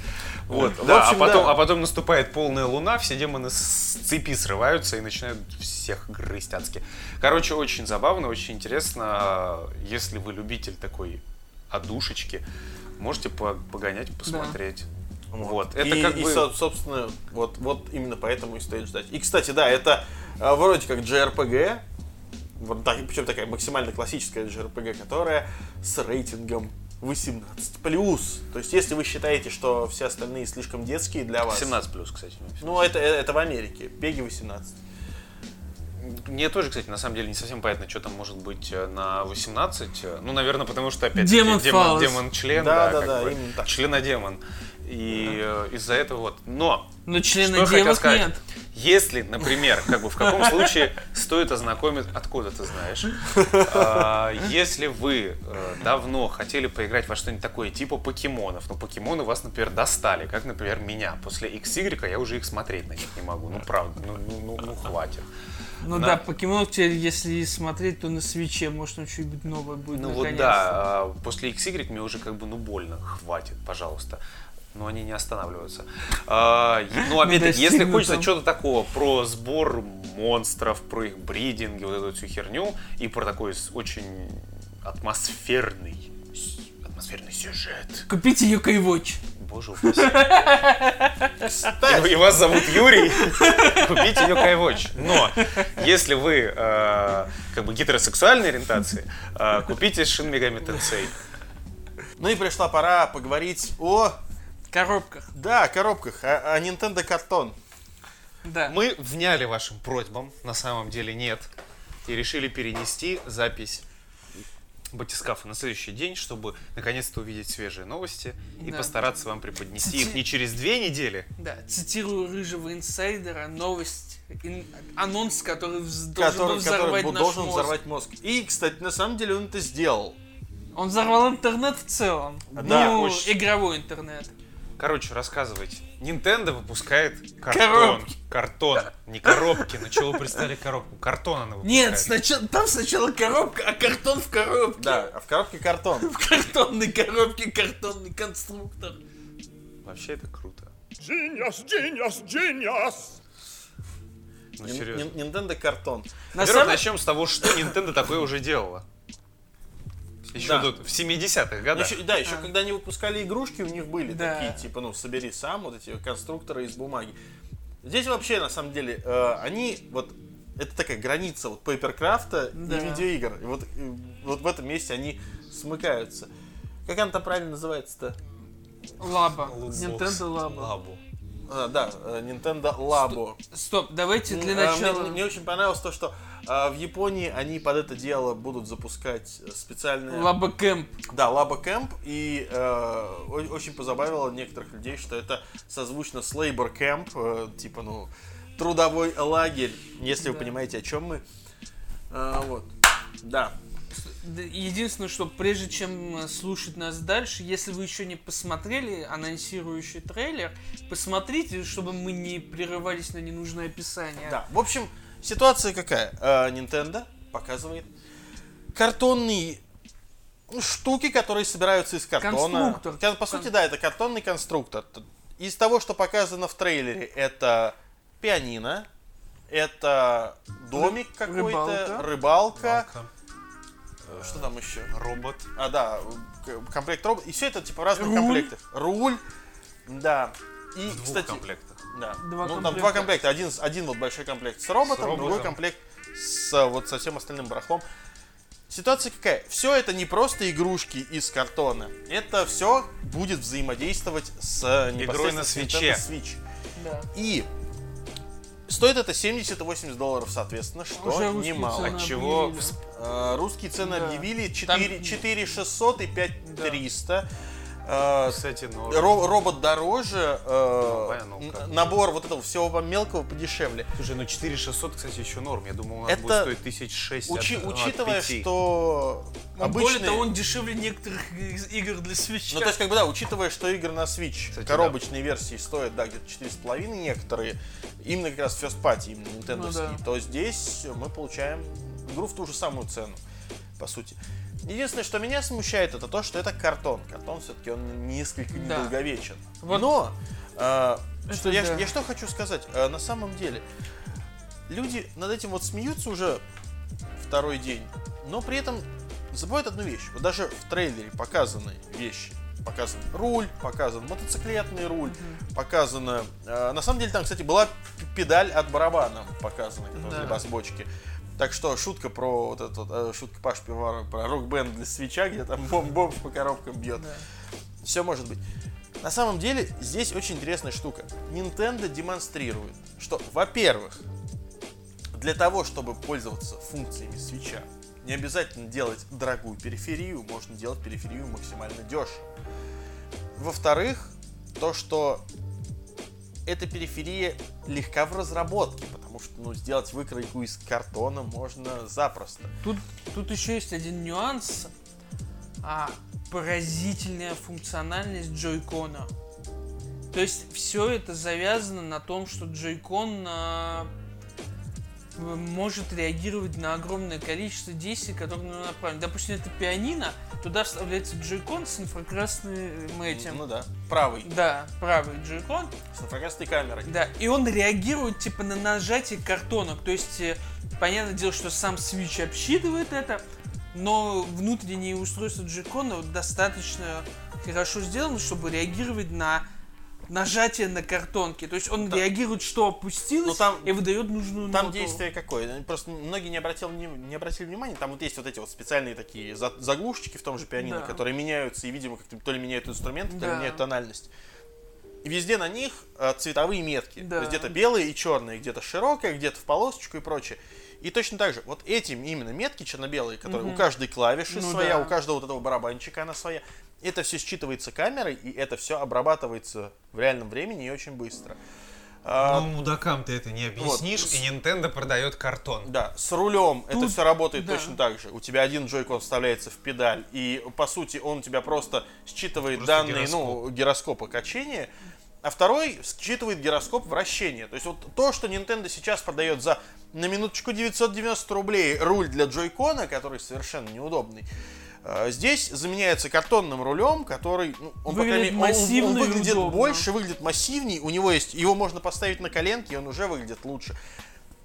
Вот, да, общем, а, потом, да. а потом наступает полная луна, все демоны с цепи срываются и начинают всех грызть адски. Короче, очень забавно, очень интересно. Если вы любитель такой одушечки, можете по- погонять, посмотреть. Вот, это и, как и, бы... со- собственно, вот, вот именно поэтому и стоит ждать. И, кстати, да, это а, вроде как JRPG, вот так, причем такая максимально классическая JRPG, которая с рейтингом 18+. То есть, если вы считаете, что все остальные слишком детские для вас... 17 плюс, кстати. Ну, это, это в Америке. Пеги 18. Мне тоже, кстати, на самом деле не совсем понятно, что там может быть э, на 18. э, Ну, наверное, потому что опять Демон демон, демон член, Да, да, да, да, именно так. членодемон. И э, из-за этого вот. Но Но Что члена я хотел девок сказать? нет. Если, например, как бы в каком (laughs) случае стоит ознакомить, откуда ты знаешь, А, если вы э, давно хотели поиграть во что-нибудь такое типа покемонов, но покемоны вас, например, достали, как, например, меня. После XY я уже их смотреть на них не могу. Ну, правда, ну, ну, ну, ну, хватит. Ну Да. да, покемонов теперь, если смотреть, то на свече, может, там что-нибудь новое будет. Ну вот да, а после XY мне уже как бы, ну, больно, хватит, пожалуйста. Но они не останавливаются. А, е- ну, опять-таки, если хочется чего-то такого про сбор монстров, про их бридинг и вот эту всю херню, и про такой очень атмосферный, атмосферный сюжет. Купите Yokai Watch. Боже упаси. И, вас зовут Юрий, купите Yokai Watch. Но если вы э, как бы гетеросексуальной ориентации, э, купите Shin Megami Tensei. Ну и пришла пора поговорить о, коробках. да, коробках, о, о Nintendo картон. Да. Мы вняли вашим просьбам, на самом деле нет, и решили перенести запись батискафа на следующий день, чтобы наконец-то увидеть свежие новости и Да. постараться вам преподнести их Цити- не через две недели, Да, цитирую рыжего инсайдера, новость, ин- анонс, который вз- должен Который, был который взорвать бу- наш должен мозг. взорвать мозг. И, кстати, на самом деле он это сделал. Он взорвал интернет в целом. Да, ну, очень. игровой интернет. Короче, рассказывайте. Nintendo выпускает картон. Коробки. Картон, не коробки. На чего вы представили коробку? Картон она Нет, выпускает. сначала, там сначала коробка, а картон в коробке. Да, а в коробке картон. В картонной коробке картонный конструктор. Вообще это круто. Genius, genius, genius! Ну, серьезно. Nintendo картон. На Во-первых, самом- начнем с того, что Nintendo такое уже делала. Еще Да. тут, в 70-х Ну, годах. еще- да, еще когда они выпускали игрушки, у них были Да. такие, типа, ну, собери сам, вот эти конструкторы из бумаги. Здесь вообще, на самом деле, э, они, вот, это такая граница вот пейперкрафта Да. и видеоигр. И вот, э, вот в этом месте они смыкаются. Как она там правильно называется-то? Лаба. Nintendo Лаба. Лабу. А, да, э, Nintendo Labo. Стоп, давайте для А, мне- начала... Мне, очень понравилось то, что а, в Японии они под это дело будут запускать специальные... Лаба Кэмп. Да, Лаба Кэмп, и э, очень позабавило некоторых людей, что это созвучно с Labor Camp, э, типа, ну, трудовой лагерь, если вы Да. понимаете, о чем мы. А, вот, да. Единственное, что прежде чем э, слушать нас дальше, если вы еще не посмотрели анонсирующий трейлер, посмотрите, чтобы мы не прерывались на ненужное описание. Да, в общем, ситуация какая? Э, Nintendo показывает картонные штуки, которые собираются из картона. Конструктор. По сути, да, это картонный конструктор. Из того, что показано в трейлере, это пианино, это домик какой-то, рыбалка. рыбалка. Э, Что там еще? Робот. А, да, комплект робот. И все это типа в разных Руль. комплектах. Руль. Да. И, В двух кстати, комплектах. да. Два ну, там комплекта. два комплекта. Один, один вот большой комплект с роботом, С роботом. другой комплект с а, вот со всем остальным барахлом. Ситуация какая? Все это не просто игрушки из картона. Это все будет взаимодействовать с э, Игрой непосредственно на с свитче. Nintendo Switch. Да. И стоит это 70 и 80 долларов, соответственно, что Уже немало. От чего объявили. Э, Русские цены Да. объявили Там- 4, 4 600 и 5 300. Э, Кстати, ну, ро- робот дороже, э, Ну, понятно, набор вот этого всего мелкого подешевле. Слушай, ну 4600, кстати, еще норм. Я думал, у нас Это будет стоить 1006 Учи- от, от учитывая, пяти. что Ну, обычные... Более того, он дешевле некоторых игр для свеча. Ну, то есть, как бы, да, учитывая, что игры на Switch, Кстати, коробочные версии стоят, да, где-то 4,5 некоторые, именно как раз first party, именно Nintendo, Ну да. то здесь мы получаем игру в ту же самую цену, по сути. Единственное, что меня смущает, это то, что это картон. Картон все-таки он несколько Да. недолговечен. Вот. Но, э, что я, да. я что хочу сказать, Э, на самом деле, люди над этим вот смеются уже второй день, но при этом забывают одну вещь. Вот даже в трейлере показаны вещи. Показан руль, показан мотоциклетный руль, показано... э, на самом деле там, кстати, была педаль от барабана показана, которая Да. для бас-бочки. Так что шутка про вот эту, вот, э, шутка Паш Пивара про рок-бенд для свеча, где там бомб бомж по коробкам бьет. Да. Все может быть. На самом деле, здесь очень интересная штука. Nintendo демонстрирует, что, во-первых, для того, чтобы пользоваться функциями свеча, не обязательно делать дорогую периферию, можно делать периферию максимально дешево. Во-вторых, то, что эта периферия легка в разработке, потому что ну, сделать выкройку из картона можно запросто. Тут, тут еще есть один нюанс. А, поразительная функциональность джойкона. То есть все это завязано на том, что джойкон а, может реагировать на огромное количество действий, которые на направлены. Допустим, это пианино, туда вставляется джойкон с инфракрасным этим. Ну да, правый, Да, правый джойкон. с инфракрасной камерой. Да, и он реагирует типа на нажатие картонок. То есть, э, понятное дело, что сам Switch обсчитывает это, но внутренние устройства джойкона достаточно хорошо сделаны, чтобы реагировать на нажатие на картонки. То есть он Да. реагирует, что опустилось, Ну, там- и выдает нужную Там ноту. действие какое? Просто многие не обратили, не, не обратили внимания. Там вот есть вот эти вот специальные такие за- заглушечки в том же пианино, Да. которые меняются и, видимо, как-то то ли меняют инструмент, то ли Да. меняют тональность. И везде на них э, цветовые метки. Да. То есть где-то белые и черные, где-то широкая, где-то в полосочку и прочее. И точно так же, вот этим именно метки черно-белые, которые у каждой клавиши Ну своя, да. у каждого вот этого барабанчика она своя, это все считывается камерой, и это все обрабатывается в реальном времени и очень быстро. А, Ну, мудакам ты это не объяснишь, Вот. и Nintendo продает картон. Да, с рулем это Тут- все работает да. точно так же. У тебя один джойкон вставляется в педаль, и по сути он у тебя просто считывает Просто данные, гироскоп. ну, гироскопа качения. а второй считывает гироскоп вращения. То есть вот то, что Nintendo сейчас продает за на минуточку 990 рублей руль для джойкона, который совершенно неудобный, здесь заменяется картонным рулем, который, ну, он, по Выглядит крайней мере, он- он, выглядит удобно. больше, выглядит массивнее, у него есть, его можно поставить на коленки, и он уже выглядит лучше.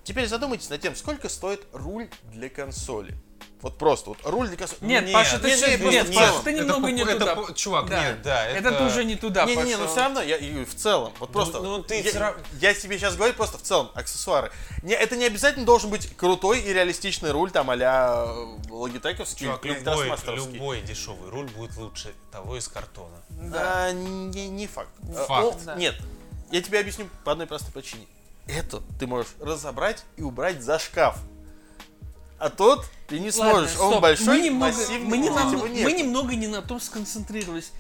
Теперь задумайтесь над тем, сколько стоит руль для консоли. Вот просто, вот руль для консоли. Нет, Не, Паша, ты не, всё- не, просто нет, Паша, целом. ты немного Это не это туда. по- чувак, нет, да, Это это- ты уже не туда Не, не, не, ну все равно, я и в целом, вот просто. ну ты я, всё рав- я тебе сейчас говорю просто в целом, аксессуары. Не, это не обязательно должен быть крутой и реалистичный руль, там, а-ля логитековский Чувак, или любой, любой дешевый руль будет лучше того из картона. А, не, не факт. А, Факт. ну, Да. Нет, я тебе объясню по одной простой причине. Это ты можешь разобрать и убрать за шкаф. А тот ты не Ладно, сможешь. Он стоп. большой, мы немного, массивный, мы, не здесь на- его нет. мы немного не на том сконцентрировались.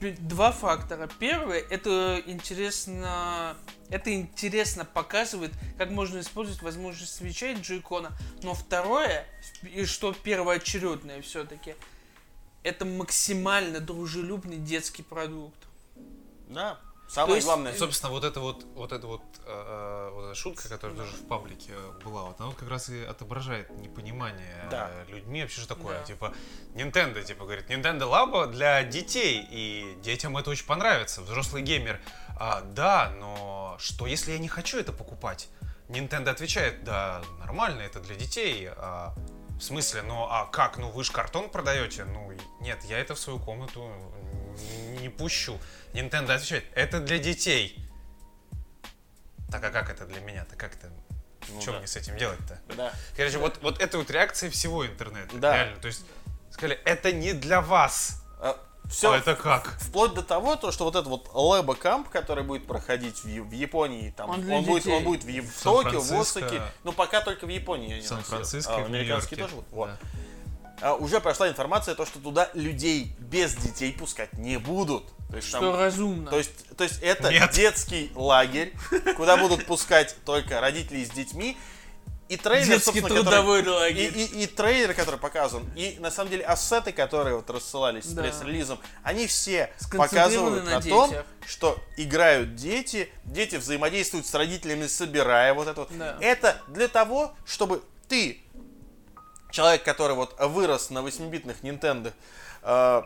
Два фактора. Первый, это интересно, это интересно показывает, как можно использовать возможность свеча и джойкона. Но второе, и что первоочередное все-таки, это максимально дружелюбный детский продукт. Да, самое есть- главное. Собственно, вот эта вот, вот эта вот, э, э, вот эта шутка, которая тоже в паблике была, вот она вот как раз и отображает непонимание Да. э, людьми вообще что такое. Да. Типа, Nintendo, типа, говорит, Nintendo Labo для детей, и детям это очень понравится. Взрослый геймер, «А, да, но что если я не хочу это покупать? Nintendo отвечает, да, нормально, это для детей. А, в смысле, ну а как? Ну вы же картон продаете? Ну нет, я это в свою комнату не пущу. Nintendo отвечает, это для детей. Так а как это для меня? Так как это? Ну что да. мне с этим делать-то? Да. Короче, вот, вот это вот реакция всего интернета. Да. Реально. То есть сказали, это не для вас. Все, А это как? Вплоть до того, то, что вот этот вот Лэбо Камп, который будет проходить в, в Японии, там, Он он, будет, он будет в, в Токио, в. Осаке, ну пока только в Японии. они В Сан-Франциско А, в американские тоже? Вот. Да. А, уже прошла информация, то, что туда людей без детей пускать не будут. То есть, Что там- разумно. то есть, то есть это Нет. детский лагерь, куда будут пускать только родителей с детьми. И трейлер, Детский собственно, который- трудовой и, лагерь. и- и трейлер, который показан, и на самом деле ассеты, которые вот рассылались с Да. пресс-релизом, они все показывают на о том, что играют дети, дети взаимодействуют с родителями, собирая вот это вот. Да. Это для того, чтобы ты, человек, который вот вырос на 8-битных Nintendo, э,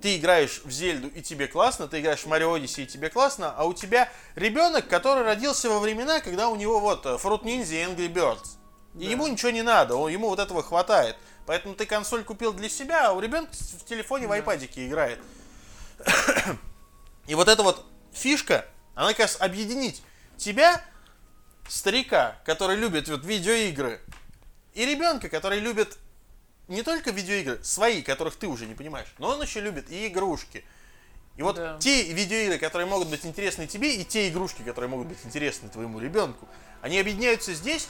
ты играешь в Зельду и тебе классно, ты играешь в Марио Odyssey и тебе классно, а у тебя ребенок, который родился во времена, когда у него вот э, Fruit Ninja и Angry Birds. И ему ничего не надо, он- ему вот этого хватает. Поэтому ты консоль купил для себя, а у ребенка в телефоне в айпадике играет. И вот эта вот фишка, она как раз объединить тебя, старика, который любит вот видеоигры, и ребенка, который любит не только видеоигры, свои, которых ты уже не понимаешь, но он еще любит и игрушки. И вот Да. те видеоигры, которые могут быть интересны тебе, и те игрушки, которые могут быть интересны твоему ребенку, они объединяются здесь,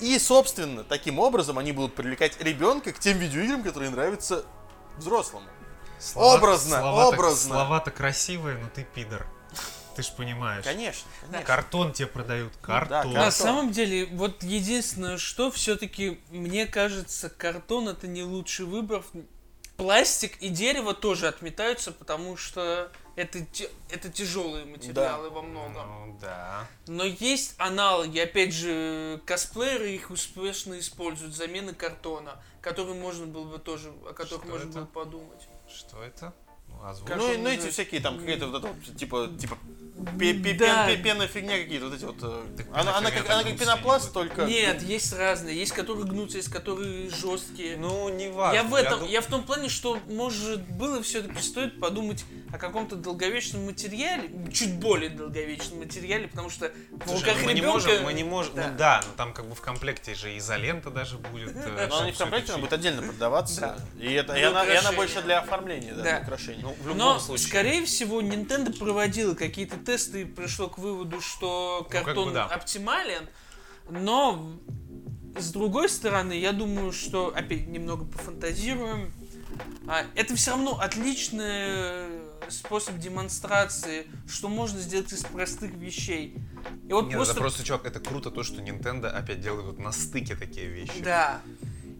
и, собственно, таким образом они будут привлекать ребенка к тем видеоиграм, которые нравятся взрослому. Образно, слова-то- образно. Слова-то красивые, но ты пидор. Ты ж понимаешь. Конечно, конечно. Картон тебе продают, картон. На картон. самом деле, вот единственное, что все-таки мне кажется, картон это не лучший выбор. Пластик и дерево тоже отметаются, потому что это, это тяжелые материалы во многом. Ну да. Но есть аналоги, опять же, косплееры их успешно используют, замены картона, которые можно было бы тоже, о которых Что можно это? было подумать. Что это? Ну, Ну, ну эти всякие там какие-то вот это типа, типа пена фигня какие-то, вот эти вот. э, Она, она как, она как пенопласт, только. Нет, есть разные, есть которые гнутся, есть которые жесткие. Ну, не важно. Я в этом, дум- я в том плане, что может было все-таки стоит подумать о каком-то долговечном материале, чуть более долговечном материале, потому что в Слушай, руках ну, мы не ребенка. можем, мы не можем, Да. ну да, но там как бы в комплекте же изолента даже будет. э, Но она не в комплекте, она будет отдельно продаваться. Да. И, это, и, она, и она украшения. больше для оформления, да, украшения. Ну, в любом Но, случае. скорее всего, Nintendo проводила какие-то тесты и пришло к выводу, что Ну, картон бы да. оптимален. Но, с другой стороны, я думаю, что, опять немного пофантазируем, а, это все равно отличный способ демонстрации, что можно сделать из простых вещей. И вот Нет, просто... это просто, чувак, это круто то, что Nintendo опять делает вот на стыке такие вещи. Да.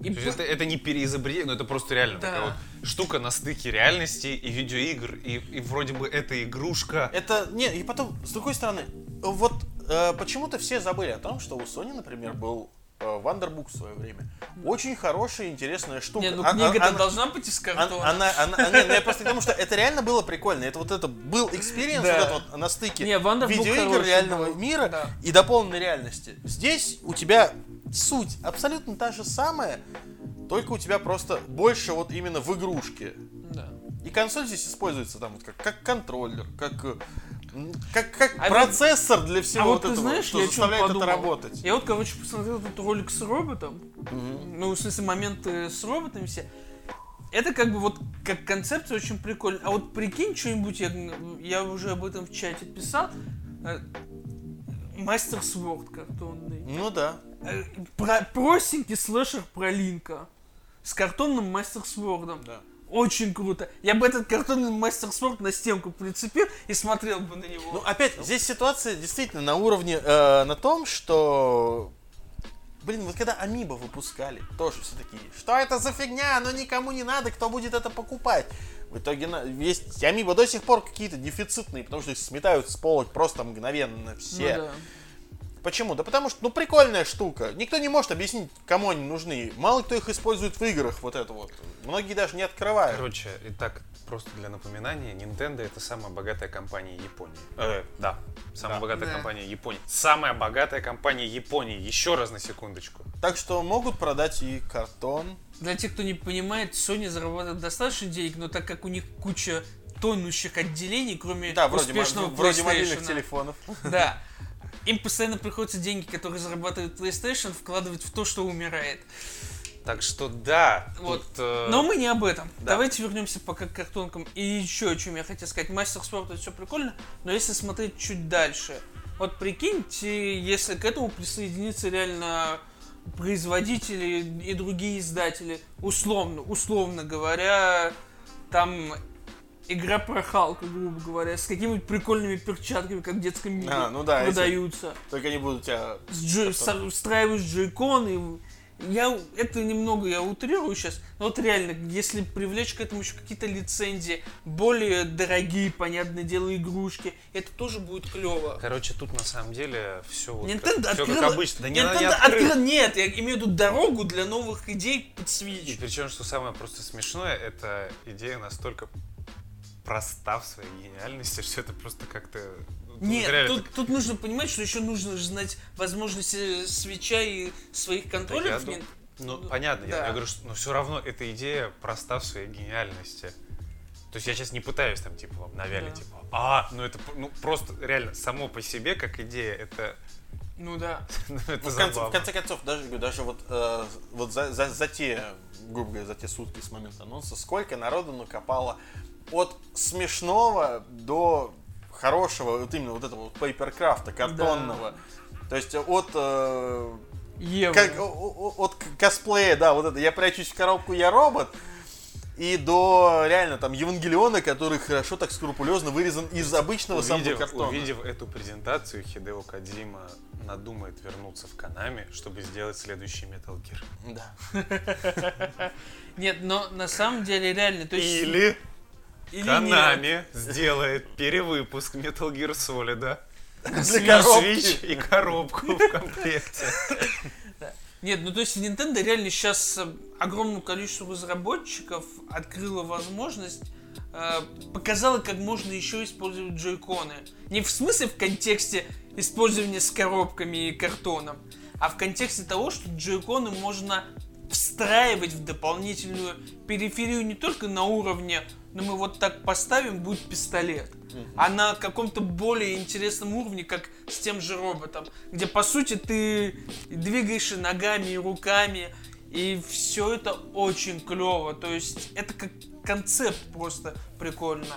И То есть по- это, это не переизобретение, но это просто реально Да. такая вот штука на стыке реальности и видеоигр, и, и вроде бы это игрушка. Это, не, и потом, с другой стороны, вот э, почему-то все забыли о том, что у Sony, например, был э, Wonderbook в свое время. Очень хорошая, интересная штука. Не, ну книга-то она- должна быть из картона. Она, она, а, не, ну я просто к тому, что это реально было прикольно. Это вот это был experience Да. вот вот на стыке Не, видеоигр хороший реального был. мира Да. и дополненной реальности. Здесь у тебя суть абсолютно та же самая, только у тебя просто больше вот именно в игрушке. Да. И консоль здесь используется там вот как, как контроллер, как, э, как, как А процессор для всего А вот, вот этого, знаешь, что я заставляет это работать. Я вот, короче, посмотрел этот ролик с роботом. Ну, в смысле, моменты с роботами все. Это как бы вот как концепция очень прикольно. А вот прикинь что-нибудь, я, я уже об этом в чате писал. э, Мастер Сворд картонный. Ну да. Э, Про, простенький слэшер про Линка. С картонным Мастер Свордом. Да. Очень круто. Я бы этот картонный Мастер Сворд на стенку прицепил и смотрел бы на него. Ну, опять, здесь ситуация действительно на уровне, э, на том, что... Блин, вот когда Амиба выпускали, тоже все такие, что это за фигня, оно никому не надо, кто будет это покупать? В итоге есть Амиба до сих пор какие-то дефицитные, потому что их сметают с полок просто мгновенно Ну все. да. Почему? Да потому что, ну, прикольная штука. Никто не может объяснить, кому они нужны. Мало кто их использует в играх, вот это вот. Многие даже не открывают. Короче, итак, просто для напоминания, Nintendo это самая богатая компания Японии. Э, да, самая Да. богатая Да. компания Японии. Самая богатая компания Японии. Еще раз на секундочку. Так что могут продать и картон. Для тех, кто не понимает, Sony зарабатывает достаточно денег, но так как у них куча тонущих отделений, кроме Да, вроде, успешного вроде мобильных телефонов. Да. (laughs) Им постоянно приходится деньги, которые зарабатывает PlayStation, вкладывать в то, что умирает. Так что да, Вот. тут, э, Но мы не об этом. да. Давайте вернемся пока к картонкам. И еще о чем я хотел сказать. Мастер спорта все прикольно, но если смотреть чуть дальше. Вот прикиньте, если к этому присоединиться реально производители и другие издатели, условно, условно говоря, там игра про Халка, грубо говоря, с какими-нибудь прикольными перчатками, как в детском мире, А, ну да, эти- продаются. Только они будут тебя... С со- встраиваешь джойконы. Я это немного я утрирую сейчас, но вот реально, если привлечь к этому еще какие-то лицензии, более дорогие, понятное дело, игрушки, это тоже будет клево. Короче, тут на самом деле все вот Nintendo как, открыла... как обычно. Да не, Nintendo не открыла. открыла- Нет, я имею в виду дорогу для новых идей под И Switch. причем, что самое просто смешное, эта идея настолько проста в своей гениальности, что это просто как-то... ну, Нет, реально тут, тут нужно понимать, что еще нужно же знать возможности свеча и своих контроллеров. я дум- Ну, понятно, я, да. я говорю, что, но все равно эта идея проста в своей гениальности. То есть я сейчас не пытаюсь там, типа, вам навялить, Да. типа, а, ну это ну, просто реально само по себе, как идея, это, Ну да. (laughs) ну, это Ну, в, конце, в конце концов, даже, говорю, даже вот, э, вот за, за, за те, грубо говоря, за те сутки с момента анонса, сколько народу накопало от смешного до хорошего, вот именно вот этого вот пейперкрафта, картонного. То есть от, э, Ева. как, от косплея, да, вот это, я прячусь в коробку, я робот, и до реально там Евангелиона, который хорошо так скрупулезно вырезан из обычного самого Увидев, картона. увидев эту презентацию, Хидео Кадзима надумает вернуться в Канами, чтобы сделать следующий Metal Gear. Да. (laughs) Нет, но на самом деле реально, то есть... Или или нет. Канами сделает перевыпуск Metal Gear Solid Для. Switch и коробку в комплекте. Нет, ну то есть Nintendo реально сейчас огромному количеству разработчиков открыла возможность, э, показала, как можно еще использовать джойконы. Не в смысле в контексте использования с коробками и картоном, а в контексте того, что джойконы можно встраивать в дополнительную периферию не только на уровне, но мы вот так поставим, будет пистолет, а на каком-то более интересном уровне, как с тем же роботом, где по сути ты двигаешь и ногами, и руками, и все это очень клево. То есть это как концепт просто прикольно.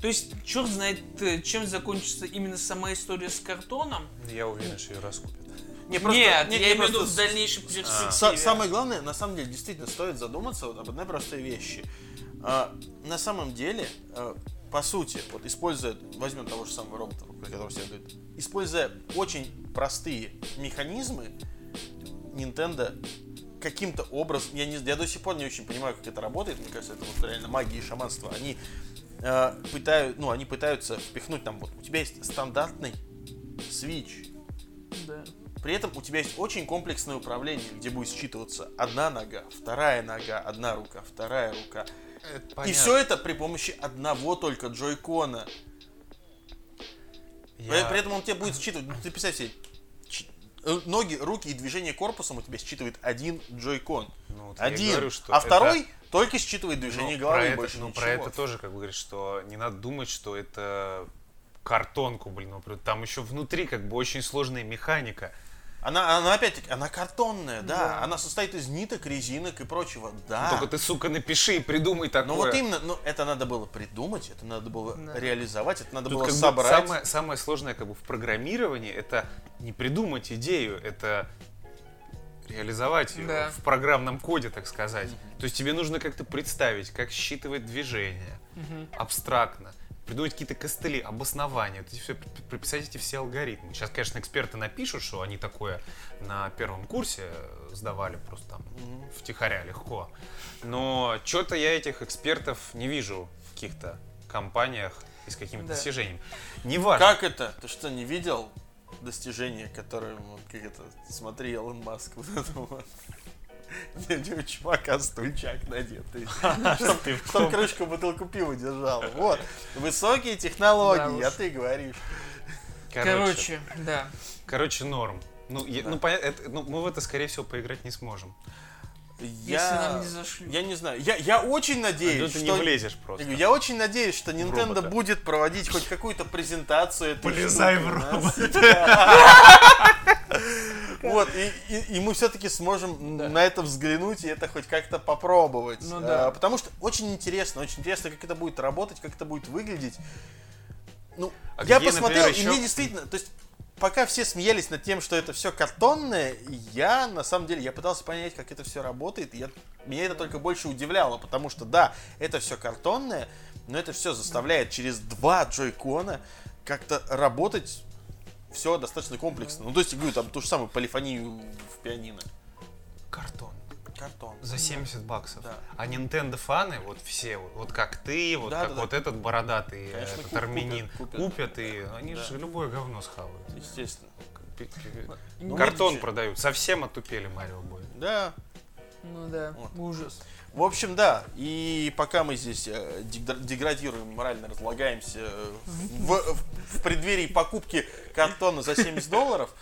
То есть, черт знает, э, чем закончится именно сама история с картоном. Я уверен, что ее раскупят. Не, просто- Нет, не- я не имею в виду в дальнейшем перспективе. Са- самое главное, на самом деле, действительно стоит задуматься вот об одной простой вещи. А, на самом деле, а, по сути, вот используя, возьмем того же самого робота, про которого все говорят, используя очень простые механизмы, Nintendo каким-то образом, я, не, я до сих пор не очень понимаю, как это работает, мне кажется, это вот реально магия и шаманство. Они э, пытают, ну, они пытаются впихнуть там, вот у тебя есть стандартный свич, Да. при этом у тебя есть очень комплексное управление, где будет считываться одна нога, вторая нога, одна рука, вторая рука. И все это при помощи одного только джойкона. При, при этом он тебе будет считывать, ну, ты представь себе, э, ноги, руки и движение корпусом у тебя считывает один джойкон. Ну, вот я один. говорю, что а это- второй только считывает Ну, движение про головы, это, больше ну, ничего. про это тоже, как бы говоришь, что не надо думать, что это картонку, блин, например. там еще внутри как бы очень сложная механика. Она, она опять-таки, она картонная, да. Она состоит из ниток, резинок и прочего, да. Только ты, сука, напиши и придумай такое. Но вот именно, ну, это надо было придумать, это надо было реализовать, это надо Тут было как собрать. самое, самое сложное как бы в программировании это не придумать идею, это реализовать ее Да. в программном коде, так сказать. То есть тебе нужно как-то представить, как считывать движение, абстрактно, придумать какие-то костыли, обоснования, вот эти все, прописать эти все алгоритмы. Сейчас, конечно, эксперты напишут, что они такое на первом курсе сдавали просто там втихаря легко. Но что-то я этих экспертов не вижу в каких-то компаниях и с какими-то Да. достижениями. Неважно. Как это? Ты что, не видел достижение, которое, вот, как это, смотри, Илон Маск, вот это вот. Чувака стульчак надетый. (laughs) Чтоб крышку бутылку пива держал. Вот. Высокие технологии, Да а ты говоришь. Короче, да. Короче, норм. Ну, я- ну, понятно, это- ну, мы в это, скорее всего, поиграть не сможем. Я, нам не зашли. я не знаю. Я, я очень надеюсь, ты что... не влезешь Я просто. Я очень надеюсь, что Nintendo робота. будет проводить хоть какую-то презентацию этой Полезай в робота. (laughs) Вот, и, и- и мы все-таки сможем на это взглянуть и это хоть как-то попробовать. Ну да. А, потому что очень интересно, очень интересно, как это будет работать, как это будет выглядеть. Ну, А я где, посмотрел, например, и еще- мне действительно, то есть, пока все смеялись над тем, что это все картонное, я, на самом деле, я пытался понять, как это все работает, и я- меня это только больше удивляло, потому что, да, это все картонное, но это все заставляет через два джойкона как-то работать все достаточно комплексно. Ну, то есть, говорю, там ту же самую полифонию в пианино. Картон. Картон. За 70 баксов. Да. А Nintendo фаны, вот все, вот, как ты, вот Да, как да, да. вот этот бородатый Конечно, этот куп- армянин, купят, купят, купят. и они Да. же любое говно схавают. Естественно. Ну, Картон продают. Совсем отупели Марио Бой. Да. Ну да, Вот. ужас. В общем, да. И пока мы здесь э, дегра- деградируем, морально разлагаемся э, в, в- в преддверии покупки картона за 70 долларов,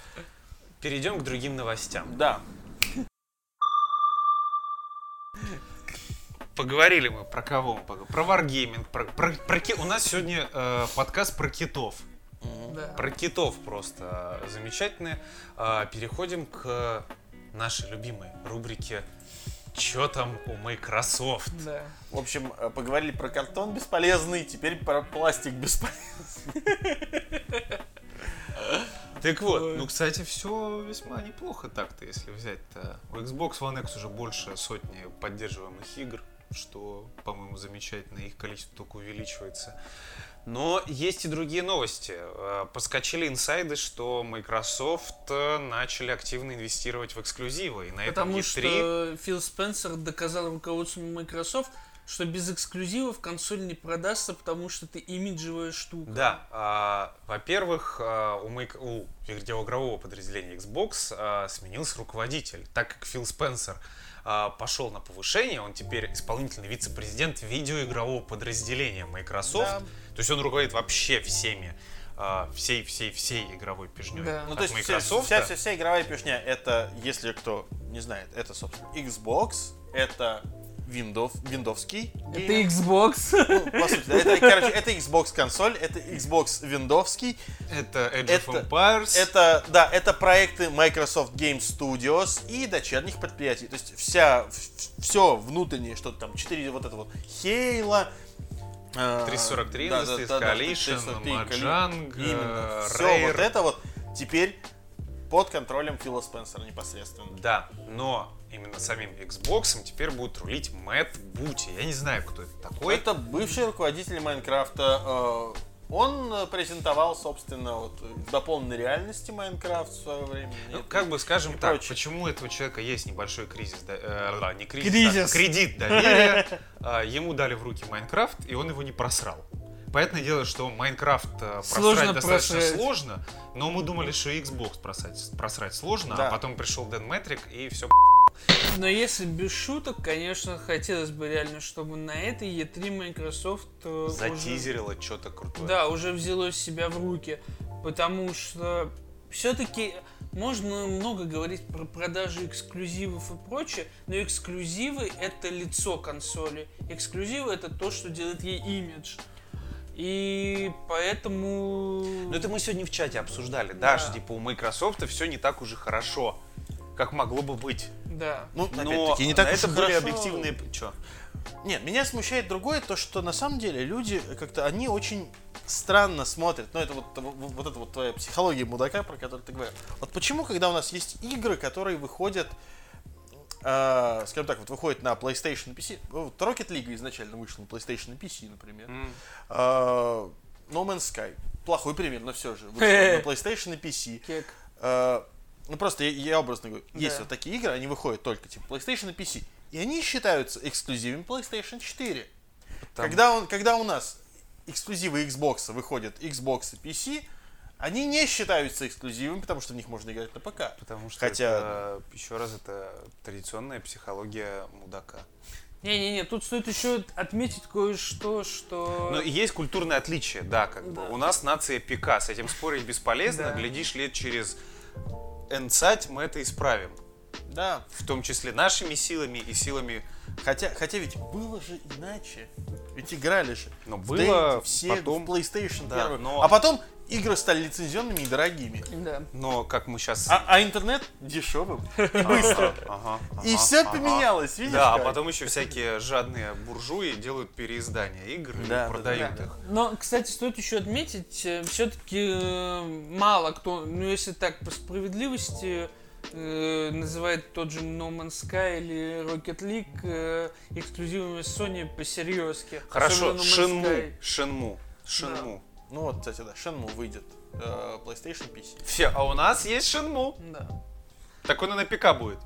Перейдем к другим новостям. да. Поговорили мы про кого? Про Wargaming. Про, про- про ки- У нас сегодня э, подкаст про китов. Да. Про китов просто э, замечательные. А, Переходим к нашей любимой рубрике «Чё там у Microsoft?» Да. В общем, э, поговорили про картон бесполезный, теперь про пластик бесполезный. Так вот, ну, кстати, все весьма неплохо так-то, если взять-то. У Xbox One X уже больше сотни поддерживаемых игр, что, по-моему, замечательно, их количество только увеличивается. Но есть и другие новости. Э, Поскочили инсайды, что Microsoft э, начали активно инвестировать в эксклюзивы. И на этом Потому E3... что Фил Спенсер доказал руководству Microsoft, что без эксклюзивов консоль не продастся, потому что это имиджевая штука. Да, а, во-первых, а, у, Майк- у видеоигрового подразделения Xbox а, сменился руководитель, так как Фил Спенсер пошел на повышение, он теперь исполнительный вице-президент видеоигрового подразделения Microsoft. Да. То есть он руководит вообще всеми, а, всей, всей, всей игровой пижней. Да. Ну, то есть вся, Microsoft. вся, вся, вся игровая пешня, это, если кто не знает, это, собственно, Xbox, это Windows, виндовский Это гейминг. Xbox. Ну, по сути, да, это, короче, это Xbox консоль, это Xbox виндовский, Это Age Это- of Empires. Это, да, это проекты Microsoft Game Studios и дочерних предприятий. То есть вся, все внутреннее, что там, 4 вот это вот Halo, э, 343 да, Industries, да, да, да, Coalition, 343, Mojang, Именно. э, Все Rare. вот это вот теперь под контролем Фила Спенсера непосредственно. Да, но именно самим Xbox теперь будет рулить Мэтт Бути. Я не знаю, кто это такой. Это бывший руководитель Майнкрафта, э, Он э, презентовал, собственно, вот в дополненной реальности Майнкрафт в свое время. Ну, Нет? как бы скажем так, прочее. почему у этого человека есть небольшой кризис, да- э, ла, не кризис, Кризис. а кредит доверия, (laughs) а, ему дали в руки Майнкрафт, и он его не просрал. Понятное дело, что Майнкрафт э, Сложно просрать достаточно просрать. сложно, но мы думали, что Xbox просрать, просрать сложно, Да. а потом пришел Дэн Мэтрик и все. (laughs) Но если без шуток, конечно, хотелось бы реально, чтобы на этой E3 Microsoft э, уже- что-то крутое. Да, уже взяло себя в руки. Потому что все-таки можно много говорить про продажи эксклюзивов и прочее, но эксклюзивы это лицо консоли. Эксклюзивы это то, что делает ей имидж. И поэтому... Ну это мы сегодня в чате обсуждали, Да. да, что типа у Microsoft все не так уже хорошо, как могло бы быть. Да. Ну, Но опять-таки, не так на это и более хорошо. объективные... Чё? Нет, меня смущает другое, то, что на самом деле люди как-то, они очень странно смотрят. Ну, это вот, вот, вот это вот твоя психология мудака, про которую ты говорил. Вот почему, когда у нас есть игры, которые выходят, э, скажем так, вот выходят на PlayStation и PC, вот Rocket League изначально вышла на PlayStation и PC, например. Э, no Man's Sky. Плохой пример, но все же. Вышла (laughs) на PlayStation и PC. Кек. Э, ну просто я, я образно говорю, есть Да. вот такие игры, они выходят только типа PlayStation и PC. И они считаются эксклюзивами PlayStation 4. Там- Когда, он, когда у нас эксклюзивы Xbox выходят Xbox и PC, они не считаются эксклюзивами, потому что в них можно играть на ПК. Потому что Хотя- это, еще раз, это традиционная психология мудака. Не-не-не, тут стоит еще отметить кое-что, что... Но и есть культурное отличие, да, как бы. Да. У нас нация ПК, с этим спорить бесполезно. Да. Глядишь, лет через энцать мы это исправим. Да. В том числе нашими силами и силами Хотя, хотя ведь было же иначе. Ведь играли же. Но В было Дейте все потом- в PlayStation Да, первый. но- А потом игры стали лицензионными и дорогими. Да. Но как мы сейчас... А, а интернет дешевым (laughs) и быстрым. Ага, И все ага. поменялось, видишь? Да, а потом еще всякие жадные буржуи делают переиздания игр Да, и да, продают Да. их. Но, кстати, стоит еще отметить, все-таки мало кто, ну если так по справедливости, э, называет тот же No Man's Sky или Rocket League э, эксклюзивами Sony по-серьезки. Хорошо, Шинму. Шинму, Шинму. Ну вот, кстати, да, Shenmue выйдет. э, PlayStation PC. Все, а у нас есть Шинму. Да. Так он и на ПК будет.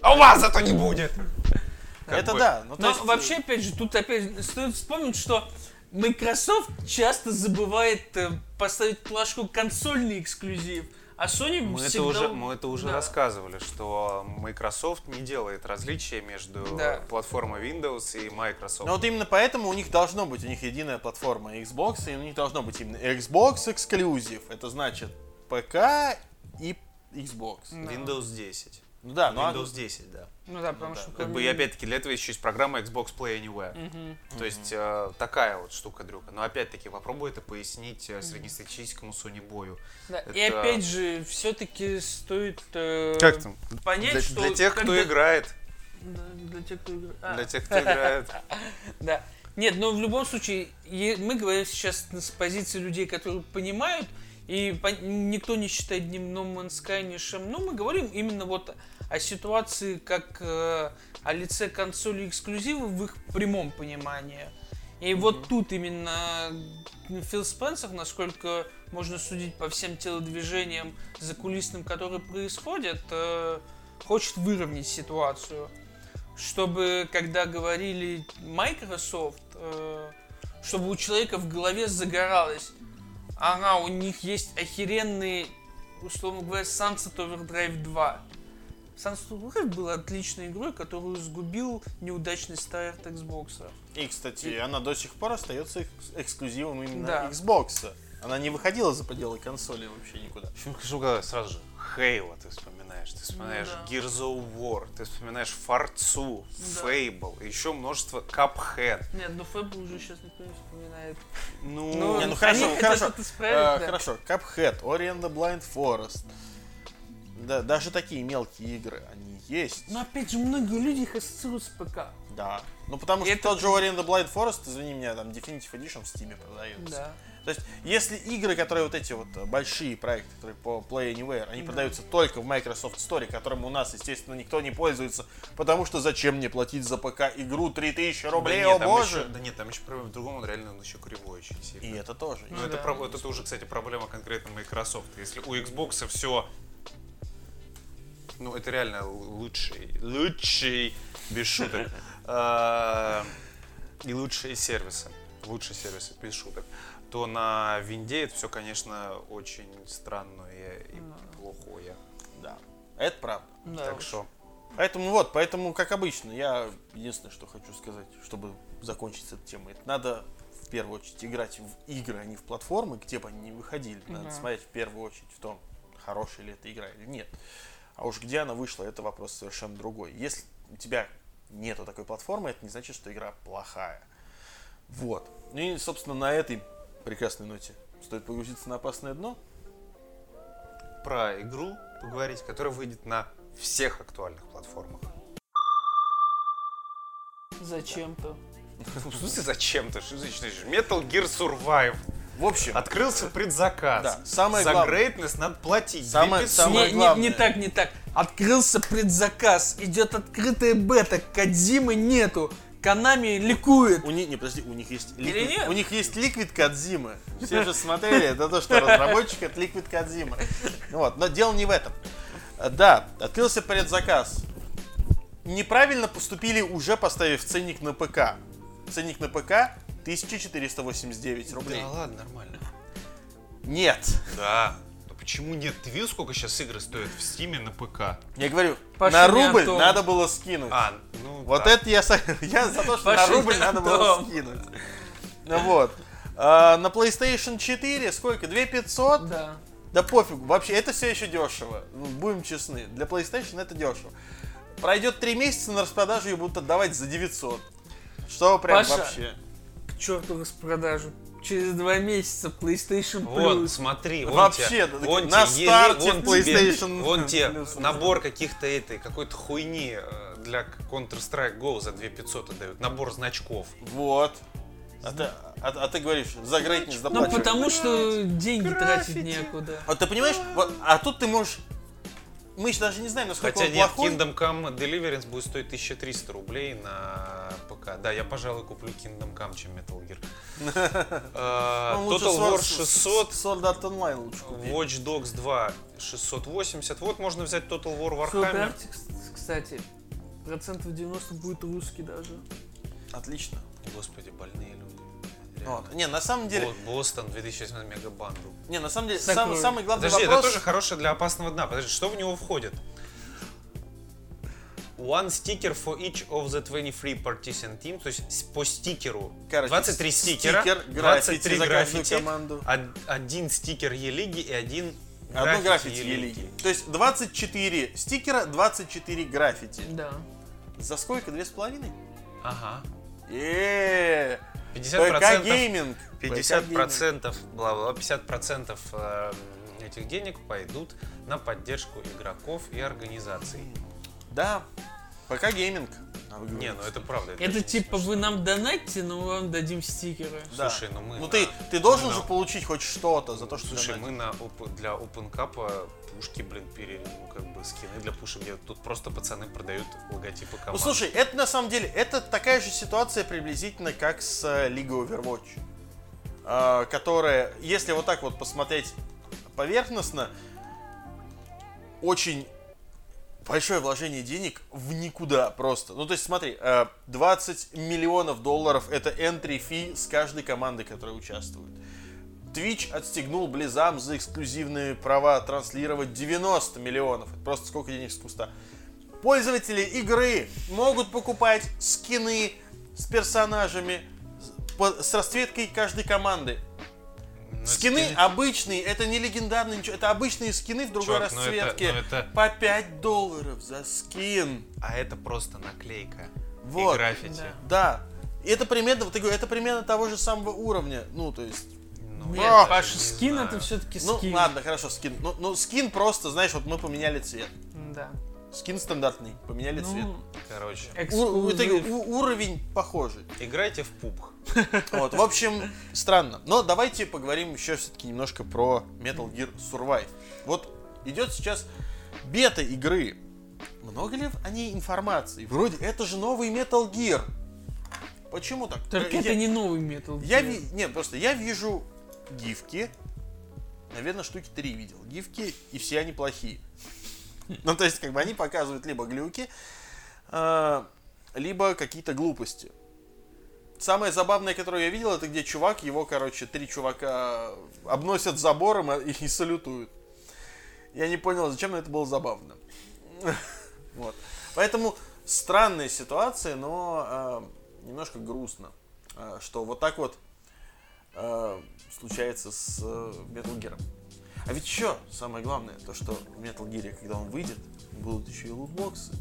А у вас зато не будет. (laughs) Как Это бы. да. Ну, Но есть, вообще, опять же, тут опять стоит вспомнить, что Microsoft часто забывает э, поставить плашку консольный эксклюзив, а Sony Мы это всегда... уже, мы это уже Да. рассказывали, что Microsoft не делает различия между Да. платформой Windows и Microsoft. Ну вот именно поэтому у них должно быть, у них единая платформа Xbox, и у них должно быть именно Xbox эксклюзив. Это значит ПК и Xbox. Да. Windows 10. Ну да, ну а- Windows 10, да. Ну да, потому да. что... Как бы и опять-таки для этого еще есть программа Xbox Play Anywhere. То есть э, такая вот штука, Дрюка. Но опять-таки попробуй это пояснить э, среднестатистическому Sony бою. Да, И Это- опять же, все-таки стоит э, Как там? понять, Для, что... для тех, кто когда- играет. Да, для тех, кто играет. А, Для тех, кто играет. (laughs) Да. Нет, но в любом случае, мы говорим сейчас с позиции людей, которые понимают, и никто не считает ни No Man's Sky, ни Шем. Ну, мы говорим именно вот о ситуации, как э, о лице консоли эксклюзива в их прямом понимании. И вот тут именно Фил Спенсер, насколько можно судить по всем телодвижениям закулисным, которые происходят, э, хочет выровнять ситуацию чтобы когда говорили Microsoft, э, чтобы у человека в голове загоралось, ага, у них есть охеренный, условно говоря, Sunset Overdrive 2. Sunset был отличной игрой, которую сгубил неудачный старт Xbox. И, кстати, она до сих пор остается экс- эксклюзивом именно Да. Xbox. Она не выходила за пределы консоли вообще никуда. Почему сразу же Хейла ты вспоминаешь, ты вспоминаешь да. Gears of War, ты вспоминаешь Форцу, Да. Fable, еще множество Cuphead. Нет, ну Фэбл уже сейчас никто не вспоминает. Ну, Ну, Не, ну хорошо, хорошо. Э. Хорошо, Cuphead, Ori and the Blind Forest. Да, даже такие мелкие игры, они есть. Но опять же, многие люди их ассоциируют с ПК. Да. Ну потому что Это- тот же Ori and the Blind Forest, извини меня, там Definitive Edition в Steam продается. Да. То есть, если игры, которые вот эти вот э, большие проекты, которые по Play Anywhere, они продаются только в Microsoft Store, которым у нас, естественно, никто не пользуется, потому что зачем мне платить за ПК игру 3000 рублей, да, нет, о боже! еще- да нет, там еще проблема в другом, он реально он еще кривой очень сильно. И это тоже. Ну, Ну это, да. про- вот это уже, кстати, проблема конкретно Microsoft. Если у Xbox все... Ну, это реально лучший, лучший, без шуток. (laughs) А, И лучшие сервисы. Лучшие сервисы, без шуток. То на винде это все, конечно, очень странное и плохое. Да, это правда. Да Так что... Поэтому вот, поэтому, как обычно, я единственное, что хочу сказать, чтобы закончить с этой темой, это надо в первую очередь играть в игры, а не в платформы, где бы они не выходили. Надо Да. смотреть в первую очередь в том, хорошая ли эта игра или нет. А уж где она вышла, это вопрос совершенно другой. Если у тебя нету такой платформы, это не значит, что игра плохая. Вот. Ну и, собственно, на этой прекрасной ноте стоит погрузиться на опасное дно. Про игру поговорить, которая выйдет на всех актуальных платформах. Зачем-то. (laughs) В смысле зачем-то? Что значит? Metal Gear Survive. В общем, Открылся предзаказ. Да, самое За главное. greatness надо платить. Самое- 2500. самое Не, не, главное. не так, не так. Открылся предзаказ. Идет открытая бета. Кадзимы нету. Канами ликует. У них, не, подожди, у них есть Или нет? у них есть Liquid Kadzima. Все же смотрели, это то, что (laughs) разработчик это Liquid Kadzima. Вот, но дело не в этом. Да, открылся предзаказ. Неправильно поступили, уже поставив ценник на ПК. Ценник на ПК 1489 рублей. Да ладно, нормально. Нет. Да. Да почему нет? Ты видел, сколько сейчас игры стоят в Стиме на ПК? Я говорю, Паша на рубль Антон. надо было скинуть. А, ну Вот да. это я, (laughs) я за то, что Паша на рубль надо было Антон. скинуть. Ну вот. А, на PlayStation 4 сколько? 2500? Да. Да пофигу, вообще это все еще дешево. Ну, будем честны. Для PlayStation это дешево. Пройдет 3 месяца, на распродажу ее будут отдавать за 900. Что прям Паша, вообще. К черту распродажу. Через два месяца PlayStation Вот, Plus. смотри, вон Вообще, тебе, да, вон на тебе, старте вон тебе, PlayStation вон тебе Plus. набор каких-то этой, какой-то хуйни э, для Counter-Strike Go за 2500 отдают, набор значков. Вот. А ты, а- а ты говоришь, за Ну, доплачивай. потому что деньги тратить Граффити. некуда. Вот ты понимаешь, вот, а тут ты можешь... Мы еще даже не знаем, насколько Хотя он нет, плохой. Kingdom Come Deliverance будет стоить 1300 рублей на ПК. Да, я, пожалуй, куплю Kingdom Come, чем Metal Gear. (laughs) Э, Ну, Total War 600, Sword Art Online лучше купить. Watch Dogs 2 680. Вот можно взять Total War Warhammer. Кстати, процентов 90 будет русский даже. Отлично. Господи, больные люди. Вот. Не, на самом деле, Бо- Бостон 2008 мегабанду. не, на самом деле, Так, сам- ну, самый главный Подожди, вопрос... это тоже хорошее для опасного дна. Подожди, что в него входит? One sticker for each of the 23 partition team, то есть по стикеру Короче, 23 стикера, стикер, граффити 23 за каждую граффити, команду. од- один стикер Е-лиги и один Одно граффити Е-лиги. Е-лиги. То есть 24 стикера, 24 граффити. Да. За сколько? Две с половиной? Ага. Эээ, 50 ПК процентов, гейминг. 50 ПК гейминг. процентов, бла-бла, 50 процентов э, этих денег пойдут на поддержку игроков и организаций. Да, ПК гейминг. Не, ну это правда. Это очень типа смешно. вы нам донатите, но мы вам дадим стикеры. Да. Слушай, ну мы Ну на- ты, ты должен мы же на- получить хоть что-то за то, что Слушай, донатил. мы на для OpenCap пушки, блин, пере, ну, как бы скины для пушек делают. Тут просто пацаны продают логотипы команд. Ну слушай, это на самом деле, это такая же ситуация приблизительно как с э, Лигой Overwatch. А, которая, если вот так вот посмотреть поверхностно, очень большое вложение денег в никуда просто. Ну, то есть, смотри, э, 20 миллионов долларов это entry fee с каждой команды, которая участвует. Twitch отстегнул Близам за эксклюзивные права транслировать 90 миллионов. Это просто сколько денег с куста. Пользователи игры могут покупать скины с персонажами с- расцветкой каждой команды. Ну, Скины скины- обычные, это не легендарные, ничего, это обычные скины в другой Чувак, ну это- расцветке. ну это- По 5 долларов за скин. А это просто наклейка Вот. и граффити. Да. Да. И это примерно, вот я говорю, это примерно того же самого уровня. Ну, то есть. Ну, Нет, А, Паша, не скин знаю. это все-таки Ну, скин. ладно, хорошо, скин. Ну, ну, скин просто, знаешь, вот мы поменяли цвет. Да. Скин стандартный, поменяли цвет. Ну, Короче, У- эксклюзив. у- уровень похожий. играйте в пубг. (laughs) Вот, в общем, странно. Но давайте поговорим еще все-таки немножко про Metal Gear Survive. Вот идет сейчас бета игры. Много ли о ней информации? Вроде это же новый Metal Gear. Почему так? Только Я- это не новый метал. Я ви... Нет, просто я вижу гифки. Наверное, штуки три видел. Гифки, и все они плохие. Ну, то есть, как бы они показывают либо глюки, э, либо какие-то глупости. Самое забавное, которое я видел, это где чувак, его, короче, три чувака обносят забором и, и салютуют. Я не понял, зачем, это было забавно. (laughs) Вот. Поэтому странная ситуация, но э, немножко грустно, э, что вот так вот э, случается с э, Metal Gear. А ведь еще самое главное, то что в Metal Gear, когда он выйдет, будут еще и лутбоксы.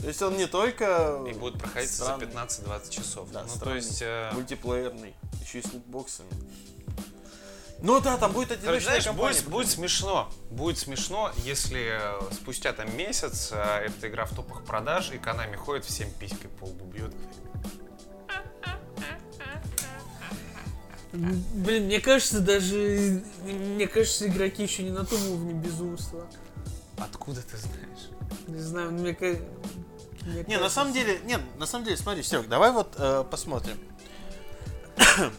То есть он не только И будет проходить за странный, 15-20 часов. да, ну, то странный, есть... э, мультиплеерный, еще и с лутбоксами. Ну да, там будет одиночная знаешь, компания. будет, будет смешно. Будет смешно, если э, спустя там месяц э, эта игра в топах продаж, и Konami ходит всем писькой по лбу бьет. Блин, мне кажется, даже... Мне кажется, игроки еще не на том уровне безумства. Откуда ты знаешь? Не знаю, мне кажется... Не, на самом деле, нет, на самом деле, смотри, Серег, давай вот э, посмотрим.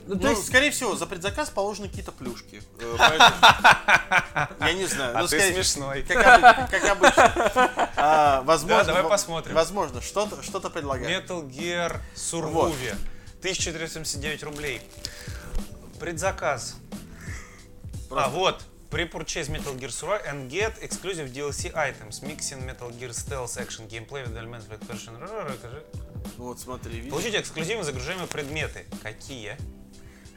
Ну, то Ну, есть, скорее всего, за предзаказ положены какие-то плюшки. Э, (laughs) поэтому- Я не знаю. А ну, ты скорее- смешной. Как, обы- как обычно. А, возможно, давай посмотрим. Возможно, что-то что предлагают. Metal Gear Survive. 1479 рублей. Предзаказ. А, вот. Pre-purchase Metal Gear Survive and get exclusive DLC items, mixing Metal Gear Stealth Action Gameplay with elements of action. Ра-ра-ра-ра. Вот, смотри, видишь? Получить эксклюзивно загружаемые предметы. Какие?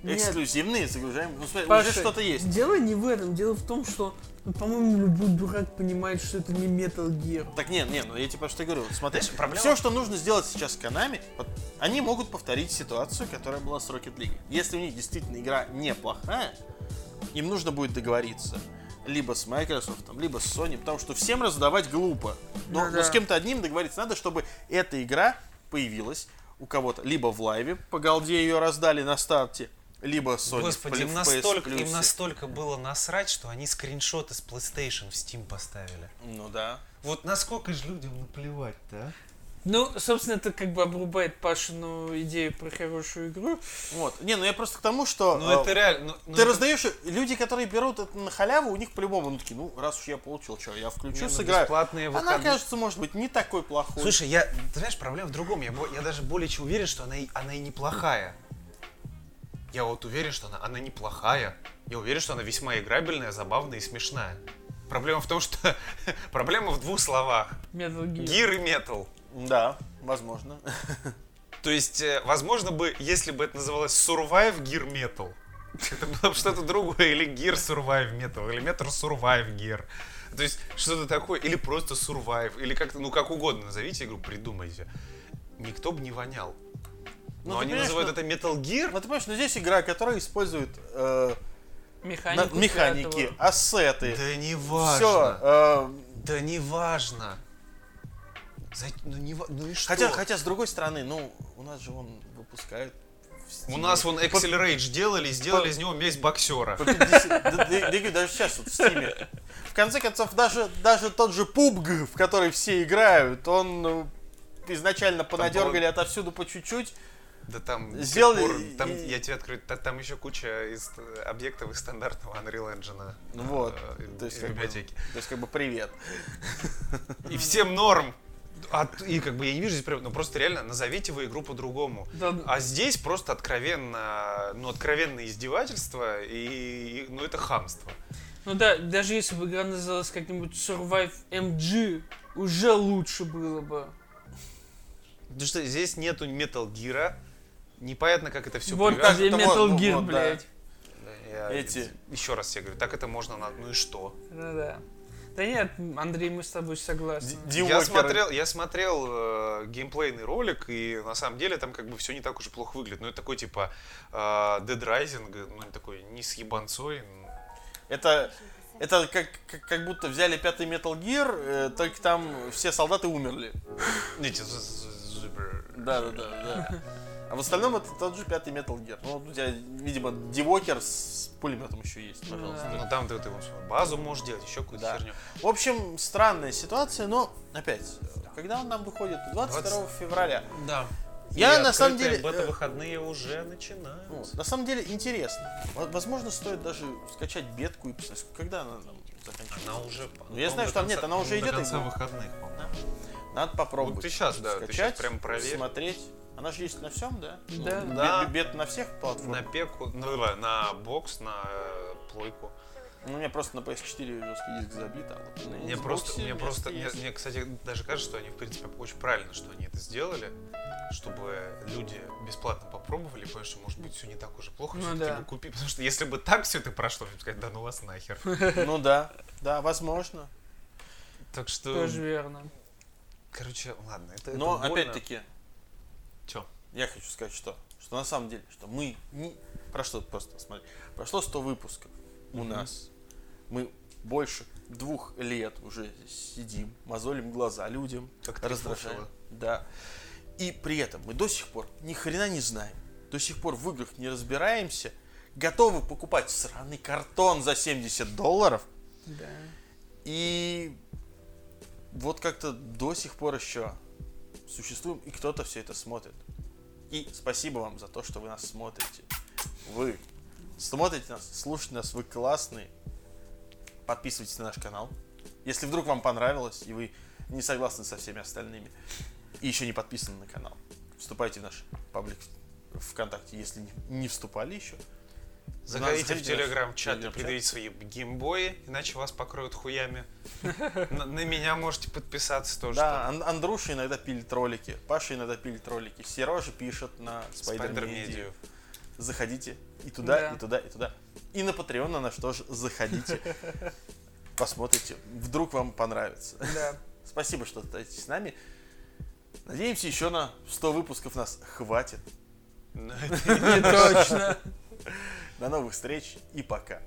Эксклюзивные загружаем. Ну, смотри, Паша, уже что-то есть. Дело не в этом. Дело в том, что, ну, по-моему, любой дурак понимает, что это не Metal Gear. Так нет, нет, ну я тебе что говорю. Смотри, проблема- все, что нужно сделать сейчас Konami, вот, они могут повторить ситуацию, которая была с Rocket League. Если у них действительно игра неплохая, им нужно будет договориться либо с Microsoft, либо с Sony, потому что всем раздавать глупо. Но, Ну но да. с кем-то одним договориться надо, чтобы эта игра появилась у кого-то либо в лайве, по голде ее раздали на старте, либо Sony Господи, в им PS настолько, Plus. им настолько было насрать, что они скриншоты с PlayStation в Steam поставили. Ну да. Вот насколько же людям наплевать-то, а? Ну, собственно, это как бы обрубает Пашину идею про хорошую игру. Вот. Не, ну я просто к тому, что... Ну э, это реально... ну- ну Ты это- раздаешь, люди, которые берут это на халяву, у них по-любому, ну такие, ну, раз уж я получил, что, я включу, Не, ну, сыграю. бесплатные Она, кажется, может быть, не такой плохой. Слушай, я, ты знаешь, проблема в другом. Я, я даже более чем уверен, что она, она и неплохая. Я вот уверен, что она, она неплохая. Я уверен, что она весьма играбельная, забавная и смешная. Проблема в том, что... (laughs) Проблема в двух словах. Metal Gear. Гир и метал. Да, возможно. (laughs) То есть, э, возможно бы, если бы это называлось Survive Gear Metal, это было бы что-то другое, или Gear Survive Metal, или Metal Survive Gear. То есть, что-то такое, или просто Survive, или как-то, ну, как угодно назовите игру, придумайте. Никто бы не вонял. Ну, Но ты они называют ну- это Metal Gear. Ну, ты понимаешь, ну здесь игра, которая использует э, на- Механику механики, пятого. ассеты. Да не важно. Все. Да не важно. За- Ну, не ну и что? хотя, хотя, с другой стороны, ну, у нас же он выпускают в У нас вон Excel Rage делали сделали по- из него месть боксера. по 50 да, да, да, я говорю, даже сейчас вот в Steam. В конце концов, даже, даже тот же PUBG, в который все играют, он ну, изначально понадергали отовсюду по чуть-чуть. Да там до сих Сделали пор- там, и- я тебе открою, та- там еще куча из объектов из стандартного Unreal Engine Ну Вот. э, То есть, как бы, библиотеки. то есть, как бы, привет. И всем норм. А и как бы я не вижу здесь проблем, ну просто реально назовите вы игру по-другому. Да, А здесь просто откровенно, ну откровенное издевательство и, и- ну это хамство. Ну да, даже если бы игра называлась как-нибудь Survive MG, уже лучше было бы. Потому что здесь нету Metal Gear, непонятно как это все вот где это Metal вот, Gear, вот, да. блядь. Эти. Еще раз я говорю, так это можно, на- ну и что? Ну да. Да нет, Андрей, мы с тобой согласны. Я смотрел, я смотрел э, геймплейный ролик, и на самом деле там как бы все не так уж и плохо выглядит. Ну, это такой типа э, Dead Rising, ну, такой не с ебанцой. Это Это как, как, как будто взяли пятый Metal Gear, э, только там все солдаты умерли. Да, да, да, да. А в остальном это тот же пятый Metal Gear. Ну, у тебя, видимо, Дивокер с пулеметом еще есть, пожалуйста. Ну там ты, ты вон свою базу можешь делать, еще какую-то Да. херню. В общем, странная ситуация, но опять, когда он нам выходит? 22 февраля. Да. Я на самом деле, э, выходные уже начинаются. Вот. На самом деле интересно. Во- Возможно, стоит даже скачать бетку и посмотреть, когда она нам заканчивается. Она уже... Ну, я знаю, что там нет, она уже идет. До и- конца выходных, по-моему. Надо попробовать. Вот ты щас, да, ты скачать, щас прям проверь. смотреть. Она же есть на всем, да? Да. Ну, Да. бет- Бет на всех платформах. На пеку, ну, ла- на бокс, на э, плойку. Ну, у меня просто на PS4 жесткий диск забит, а вот на Мне просто, мне просто, мне, мне, кстати, даже кажется, что они, в принципе, очень правильно, что они это сделали, чтобы люди бесплатно попробовали, потому что, может быть, все не так уже плохо, Ну все-таки да. бы купи, потому что если бы так все это прошло, я бы сказать, да ну вас нахер. (laughs) Ну да, да, возможно. Так что, Тоже верно. короче, ладно, это, Но опять-таки, Чё? я хочу сказать, что, что на самом деле, что мы не... Прошло просто, смотри, прошло 100 выпусков у нас. Мы больше двух лет уже сидим, мозолим глаза людям, Как раздражаем. Да. И при этом мы до сих пор ни хрена не знаем, до сих пор в играх не разбираемся, готовы покупать сраный картон за 70 долларов, Да. и вот как-то до сих пор еще существуем, и кто-то все это смотрит. И спасибо вам за то, что вы нас смотрите. Вы смотрите нас, слушаете нас, вы классные. Подписывайтесь на наш канал. Если вдруг вам понравилось, и вы не согласны со всеми остальными, и еще не подписаны на канал, вступайте в наш паблик ВКонтакте, если не- вступали еще. Заходите в телеграм-чат и предъявите свои геймбои, иначе вас покроют хуями. (laughs) На меня можете подписаться тоже. Да, Ан- Андруша иногда пилит ролики, Паша иногда пилит ролики, Сережа пишет на Спайдер Spider Медиа. Заходите и туда, Да. и туда, и туда. И на Patreon на наш тоже заходите. (laughs) Посмотрите, вдруг вам понравится. Да. (laughs) Спасибо, что остаетесь с нами. Надеемся, еще на 100 выпусков нас хватит. Не точно. До новых встреч и пока.